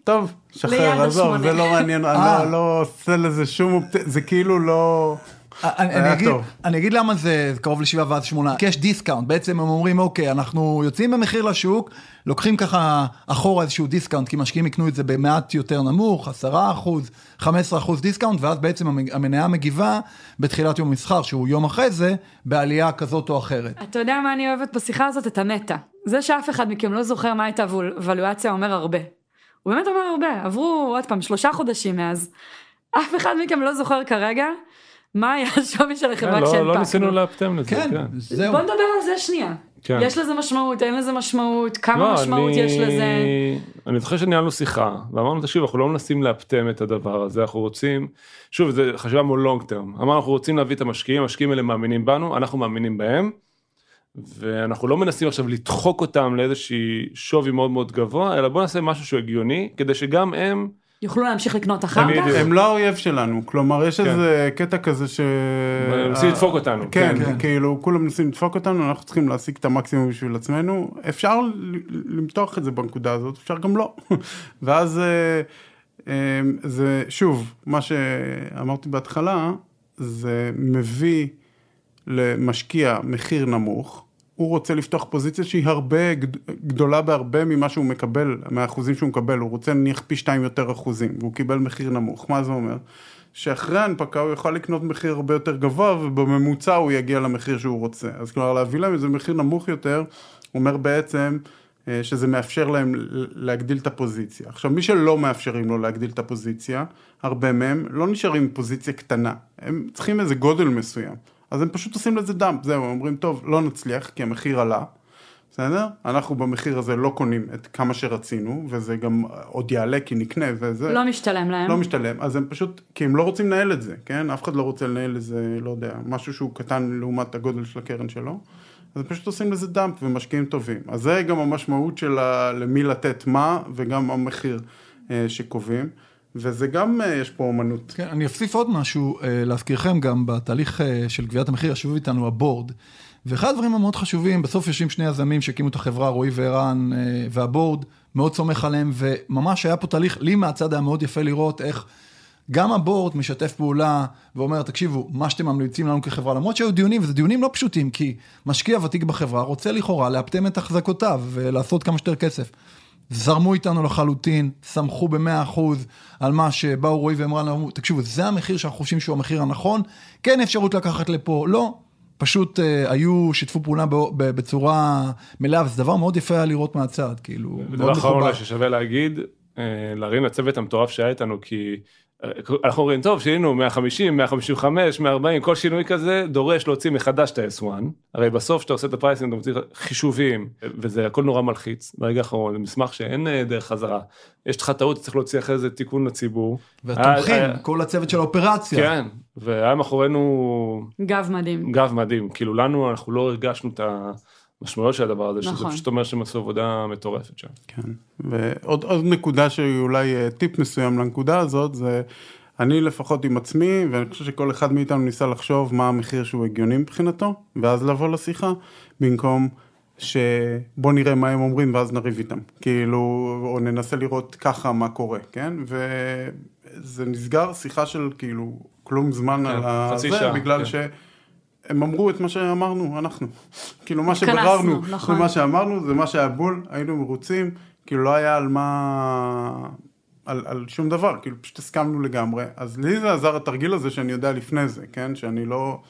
טוב, שחרר, עזוב, השמונה." זה לא מעניין, [LAUGHS] אני אה. לא- לא עושה לזה שום, זה כאילו לא... אני, היה אני, אגיד, טוב. אני אגיד למה זה קרוב לשבעה ואז שמונה, כי יש discount, בעצם הם אומרים אוקיי, אנחנו יוצאים במחיר לשוק, לוקחים ככה אחורה איזשהו discount, כי משקיעים יקנו את זה במעט יותר נמוך, 10 אחוז, 15 אחוז discount, ואז בעצם המ- המניה מגיבה בתחילת יום המסחר, שהוא יום אחרי זה, בעלייה כזאת או אחרת. אתה יודע מה אני אוהבת בשיחה הזאת? את ה meta. זה שאף אחד מכם לא זוכר מה הייתה הוולואציה אומר הרבה. הוא באמת אומר הרבה, עברו עוד פעם שלושה חודשים מאז. אף אחד מכם לא זוכר כרגע מה היה השווי של החברה לא- כשהנפקנו. לא ניסינו לאפטם לזה. כן, כן. זהו. בוא נדבר על זה שנייה. כן. יש לזה משמעות, אין לזה משמעות, כמה לא, משמעות אני- יש לזה. אני זוכר שניהלנו שיחה ואמרנו תקשיב אנחנו לא מנסים לאפטם את הדבר הזה אנחנו רוצים שוב זה חשיבה מול לונג טרם אמרנו אנחנו רוצים להביא את המשקיעים המשקיעים האלה מאמינים בנו אנחנו מאמינים בהם. ואנחנו לא מנסים עכשיו לדחוק אותם לאיזושהי שווי מאוד מאוד גבוה אלא בוא נעשה משהו שהוא הגיוני כדי שגם הם יוכלו להמשיך לקנות אחר כך? הם לא האויב שלנו, כלומר יש כן. איזה קטע כזה ש... הם מנסים לדפוק אותנו. כן, כן. כאילו כולם מנסים לדפוק אותנו, אנחנו צריכים להשיג את המקסימום בשביל עצמנו, אפשר למתוח את זה בנקודה הזאת, אפשר גם לא. [LAUGHS] ואז אה, אה, זה, שוב, מה שאמרתי בהתחלה, זה מביא למשקיע מחיר נמוך. הוא רוצה לפתוח פוזיציה שהיא הרבה גד- גדולה בהרבה ממה שהוא מקבל, מהאחוזים שהוא מקבל, הוא רוצה נניח פי שתיים יותר אחוזים, והוא קיבל מחיר נמוך, מה זה אומר? שאחרי ההנפקה הוא יוכל לקנות מחיר הרבה יותר גבוה, ובממוצע הוא יגיע למחיר שהוא רוצה. אז כלומר להביא להם איזה מחיר נמוך יותר, אומר בעצם אה, שזה מאפשר להם להגדיל את הפוזיציה. עכשיו מי שלא מאפשרים לו להגדיל את הפוזיציה, הרבה מהם לא נשארים עם פוזיציה קטנה, הם צריכים איזה גודל מסוים. אז הם פשוט עושים לזה דאמפ, זהו, הם אומרים, טוב, לא נצליח, כי המחיר עלה, בסדר? אנחנו במחיר הזה לא קונים את כמה שרצינו, וזה גם עוד יעלה כי נקנה וזה. לא משתלם להם. לא משתלם, אז הם פשוט, כי הם לא רוצים לנהל את זה, כן? אף אחד לא רוצה לנהל איזה, לא יודע, משהו שהוא קטן לעומת הגודל של הקרן שלו. אז פשוט עושים לזה דאמפ ומשקיעים טובים. אז זה גם המשמעות של ה- למי לתת מה, וגם המחיר אה, שקובעים. וזה גם, אה, יש פה אומנות. כן, אני אוסיף עוד משהו, אה, להזכירכם גם בתהליך אה, של גביית המחיר, ישבו איתנו הבורד. ואחד הדברים המאוד חשובים, בסוף יושבים שני יזמים שהקימו את החברה, רועי וערן, והבורד, מאוד סומך עליהם, וממש היה פה תהליך, לי מהצד היה מאוד יפה לראות איך גם הבורד משתף פעולה ואומר, תקשיבו, מה שאתם ממליצים לנו כחברה, למרות שהיו דיונים, וזה דיונים לא פשוטים, כי משקיע ותיק בחברה רוצה לכאורה לאפטם את החזקותיו ולעשות כמה שיותר כסף. זרמו איתנו לחלוטין, סמכו במאה אחוז על מה שבאו רועי ואמרה לנו, תקשיבו, זה המחיר שאנחנו חושבים שהוא המחיר הנכון, כן אפשרות לקחת לפה, לא. פשוט אה, היו, שיתפו פעולה ב, ב, בצורה מלאה, וזה דבר מאוד יפה היה לראות מהצד, כאילו, ודבר מאוד אחרון מכובד. אולי ששווה להגיד, אה, להרים לצוות המטורף שהיה איתנו, כי אנחנו אומרים, טוב, שינינו 150, 155, 140, כל שינוי כזה דורש להוציא מחדש את ה-S1. הרי בסוף כשאתה עושה את ה pricing, אתה מוציא חישובים, וזה הכל נורא מלחיץ. ברגע האחרון, זה מסמך שאין אה, דרך חזרה. יש לך טעות, צריך להוציא אחרי זה תיקון לציבור. והתומכים, היה- היה- כל הצוות של האופרציה. כן, והיה מאחורינו גב מדהים. גב מדהים, כאילו לנו, אנחנו לא הרגשנו את המשמעויות של הדבר הזה, שזה נכון. פשוט אומר שהם עשו עבודה מטורפת שם. כן, ועוד עוד נקודה שהיא אולי אה, טיפ מסוים לנקודה הזאת, זה אני לפחות עם עצמי, ואני חושב שכל אחד מאיתנו ניסה לחשוב מה המחיר שהוא הגיוני מבחינתו, ואז לבוא לשיחה, במקום שבוא נראה מה הם אומרים ואז נריב איתם, כאילו, או ננסה לראות ככה מה קורה, כן? וזה נסגר שיחה של כאילו כלום זמן כן, על חצי הזה, שעה, בגלל כן. הם אמרו את מה שאמרנו, אנחנו. כאילו מה שביררנו, נכון. מה שאמרנו, זה מה שהיה בול, היינו מרוצים, כאילו לא היה על מה... על, על שום דבר, כאילו פשוט הסכמנו לגמרי. אז לי זה עזר התרגיל הזה שאני יודע לפני זה, כן? שאני לא...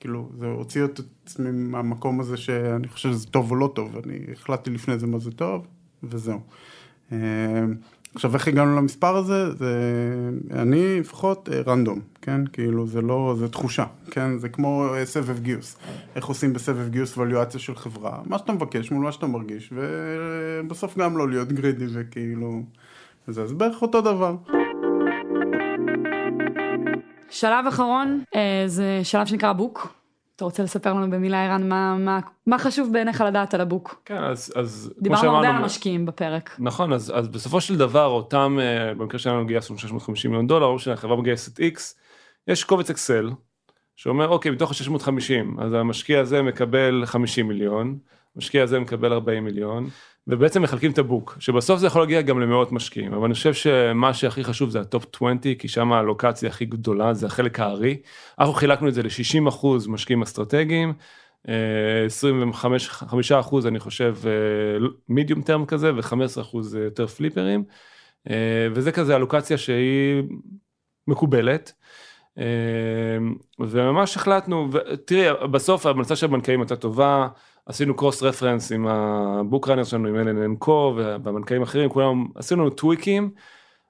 כאילו, זה הוציא את עצמי מהמקום הזה שאני חושב שזה טוב או לא טוב, אני החלטתי לפני זה מה זה טוב, וזהו. אה, עכשיו, איך הגענו למספר הזה? זה, אני לפחות אה, רנדום, כן? כאילו, זה לא, זה תחושה, כן? זה כמו אה, סבב גיוס. איך עושים בסבב גיוס ואליואציה של חברה? מה שאתה מבקש מול מה שאתה מרגיש, ובסוף גם לא להיות גרידי וכאילו... זה אז בערך אותו דבר. שלב אחרון אה, זה שלב שנקרא בוק. אתה רוצה לספר לנו במילה ערן מה, מה, מה חשוב בעיניך לדעת על ה book? כן, אז, אז כמו דיברנו הרבה על שאמרנו, המשקיעים בפרק. נכון, אז, אז בסופו של דבר אותם, אה, במקרה שלנו גייסנו 650 מיליון דולר, או שהחברה מגייסת X, יש קובץ אקסל, שאומר אוקיי, מתוך ה-650, אז המשקיע הזה מקבל 50 מיליון, המשקיע הזה מקבל 40 מיליון, ובעצם מחלקים את ה book, שבסוף זה יכול להגיע גם למאות משקיעים, אבל אני חושב שמה שהכי חשוב זה ה top 20, כי שם האלוקציה הכי גדולה, זה החלק הארי. אנחנו חילקנו את זה ל-60 אחוז משקיעים אסטרטגיים, אה, 25 5 אחוז אני חושב מידיום טרם כזה ו-15 אחוז יותר פליפרים, אה, וזה כזה אלוקציה שהיא מקובלת. אה, וממש החלטנו, תראי, בסוף ההמלצה של הבנקאים הייתה טובה, עשינו קרוס רפרנס עם הבוק ראנר שלנו, עם אלן אנקו והבנקאים האחרים, כולם עשינו טוויקים,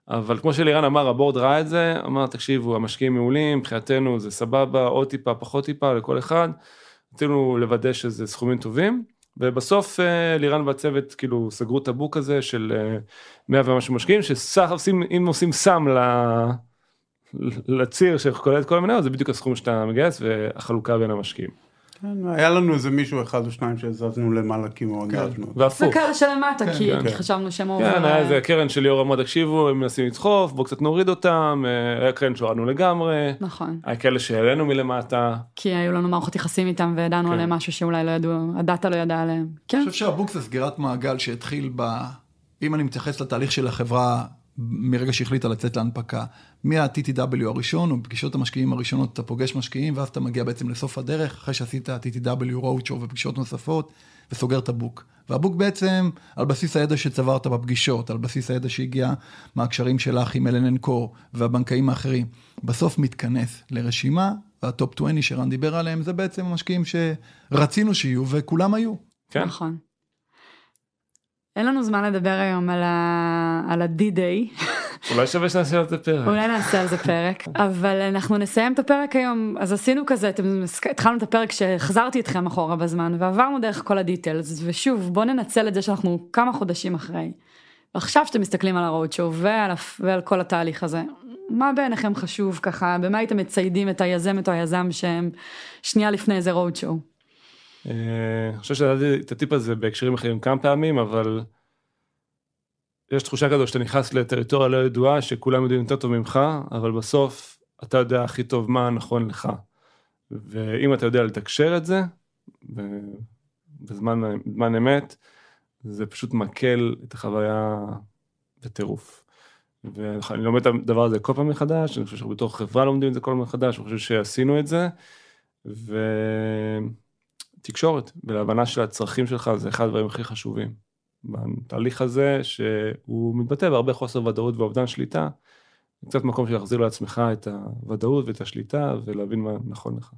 אבל כמו שלירן אמר, הבורד ראה את זה, אמר, תקשיבו, המשקיעים מעולים, מבחינתנו זה סבבה, עוד טיפה, פחות טיפה לכל אחד, רצינו לוודא שזה סכומים טובים, ובסוף אה, לירן והצוות כאילו סגרו את הבוק הזה של אה, 100 ומשהו משקיעים שסך אם עושים סם. לציר שכולל את כל המניות זה בדיוק הסכום שאתה מגייס והחלוקה בין המשקיעים. כן, היה לנו איזה מישהו אחד או שניים שהזזנו למעלה כי מאוד כן. אהבנו. והפוך. וכאלה שלמטה, כן, כי כן. כי חשבנו שהם כן, עובר... היה איזה קרן של ליאור עמוד תקשיבו הם מנסים לדחוף בואו קצת נוריד אותם אה, היה קרן שהורדנו לגמרי נכון, היה כאלה שהעלינו מלמטה כי היו לנו מערכות יחסים איתם וידענו כן. עליהם משהו שאולי לא ידעו, הדאטה לא ידע עליהם. כן, אני חושב שהבוק זה סגירת מעגל שהתחיל ב... אם אני מתייחס לתהליך של החברה מרגע שהחליטה לצאת להנפקה, מה-TTW הראשון, או פגישות המשקיעים הראשונות, אתה פוגש משקיעים, ואז אתה מגיע בעצם לסוף הדרך, אחרי שעשית TTW, roadshow ופגישות נוספות, וסוגר את הבוק. והבוק בעצם, על בסיס הידע שצברת בפגישות, על בסיס הידע שהגיע מהקשרים שלך עם אלן קור והבנקאים האחרים, בסוף מתכנס לרשימה, והטופ 20 שרן דיבר עליהם, זה בעצם המשקיעים שרצינו שיהיו, וכולם היו. כן נכון. אין לנו זמן לדבר היום על ה-D-Day, [LAUGHS] אולי שווה שנעשה על זה פרק. אולי נעשה על זה פרק, אבל אנחנו נסיים את הפרק היום, אז עשינו כזה, אתם, התחלנו את הפרק שהחזרתי אתכם אחורה בזמן, ועברנו דרך כל הדיטלס, ושוב, בואו ננצל את זה שאנחנו כמה חודשים אחרי. ועכשיו שאתם מסתכלים על הרודשואו ועל, הפ- ועל כל התהליך הזה, מה בעיניכם חשוב ככה, במה הייתם מציידים את היזמת או היזם שהם שנייה לפני איזה רודשואו? אה, אני חושב שנתתי את הטיפ הזה בהקשרים אחרים כמה פעמים אבל יש תחושה כזו שאתה נכנס לטריטוריה לא ידועה שכולם יודעים יותר טוב ממך אבל בסוף אתה יודע הכי טוב מה נכון לך. ואם אתה יודע לתקשר את זה בזמן אמת זה פשוט מקל את החוויה בטירוף. ואני לומד את הדבר הזה כל פעם מחדש, אני חושב שבתור חברה לומדים את זה כל פעם מחדש, אני חושב שעשינו את זה. ותקשורת ולהבנה של הצרכים שלך זה אחד הדברים הכי חשובים. בתהליך הזה שהוא מתבטא בהרבה חוסר ודאות ואובדן שליטה, זה קצת מקום של להחזיר לעצמך את הוודאות ואת השליטה ולהבין מה נכון לך.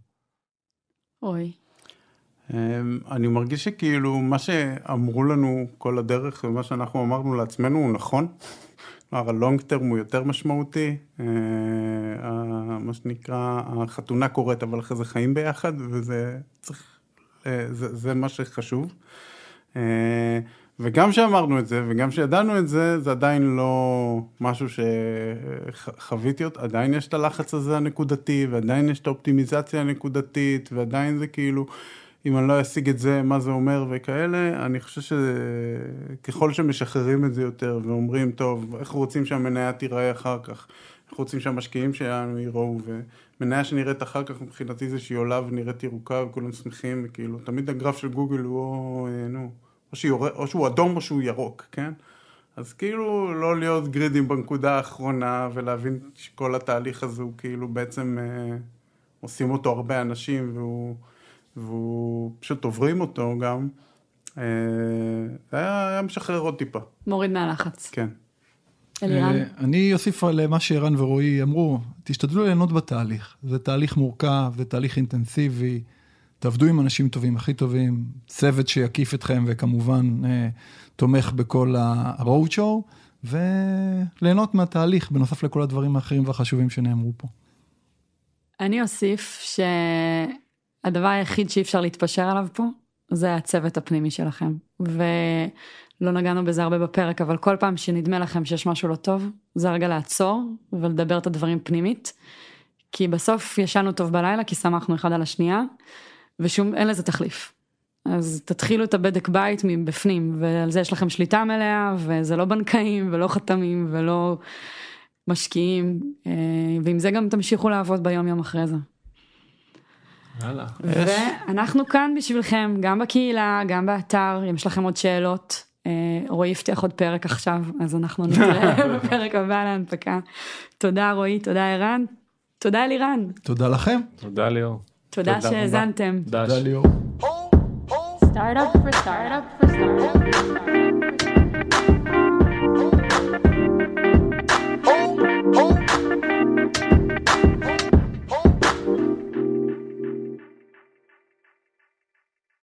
אוי, אמ, אני מרגיש שכאילו מה שאמרו לנו כל הדרך ומה שאנחנו אמרנו לעצמנו הוא נכון. כלומר, הלונג טרם הוא יותר משמעותי, אה, מה שנקרא, החתונה קורית אבל אחרי זה חיים ביחד וזה צריך, אה, זה, זה מה שחשוב. וגם שאמרנו את זה וגם שידענו את זה, זה עדיין לא משהו שחוויתי אותו, עדיין יש את הלחץ הזה הנקודתי ועדיין יש את האופטימיזציה הנקודתית ועדיין זה כאילו, אם אני לא אשיג את זה, מה זה אומר וכאלה, אני חושב שככל שמשחררים את זה יותר ואומרים, טוב, איך רוצים שהמניה תיראה אחר כך, איך רוצים שהמשקיעים שלנו יראו, ומניה שנראית אחר כך מבחינתי זה שהיא עולה ונראית ירוקה וכולם שמחים, וכאילו, תמיד הגרף של גוגל הוא, אה, נו, או, שיור... או שהוא אדום או שהוא ירוק, כן? אז כאילו לא להיות גרידים בנקודה האחרונה ולהבין שכל התהליך הזה הוא כאילו בעצם אה, עושים אותו הרבה אנשים והוא, והוא פשוט עוברים אותו גם. אה, זה היה, היה משחרר עוד טיפה, מוריד מהלחץ. כן. אלירן? אה, אני אוסיף על מה שערן ורועי אמרו, תשתדלו ליהנות בתהליך. זה תהליך מורכב, זה תהליך אינטנסיבי, תעבדו עם אנשים טובים, הכי טובים, צוות שיקיף אתכם וכמובן אה, תומך בכל ה-road show, וליהנות מהתהליך, בנוסף לכל הדברים האחרים והחשובים שנאמרו פה. אני אוסיף שהדבר היחיד שאי אפשר להתפשר עליו פה, זה הצוות הפנימי שלכם. ולא נגענו בזה הרבה בפרק, אבל כל פעם שנדמה לכם שיש משהו לא טוב, זה הרגע לעצור ולדבר את הדברים פנימית. כי בסוף ישנו טוב בלילה, כי שמחנו אחד על השנייה, ושום, אין לזה תחליף. אז תתחילו את הבדק בית מבפנים, ועל זה יש לכם שליטה מלאה, וזה לא בנקאים, ולא חתמים, ולא משקיעים, אה, ועם זה גם תמשיכו לעבוד ביום יום אחרי זה. יאללה. ואנחנו כאן בשבילכם, גם בקהילה, גם באתר, אם יש לכם עוד שאלות. אה, רועי הבטיח עוד פרק עכשיו, אז אנחנו נתראה [LAUGHS] בפרק הבא להנפקה. תודה רועי, תודה ערן, תודה אלירן, תודה לכם. תודה ליאור. תודה שהאזנתם. תודה ליאור. Startup for startup for.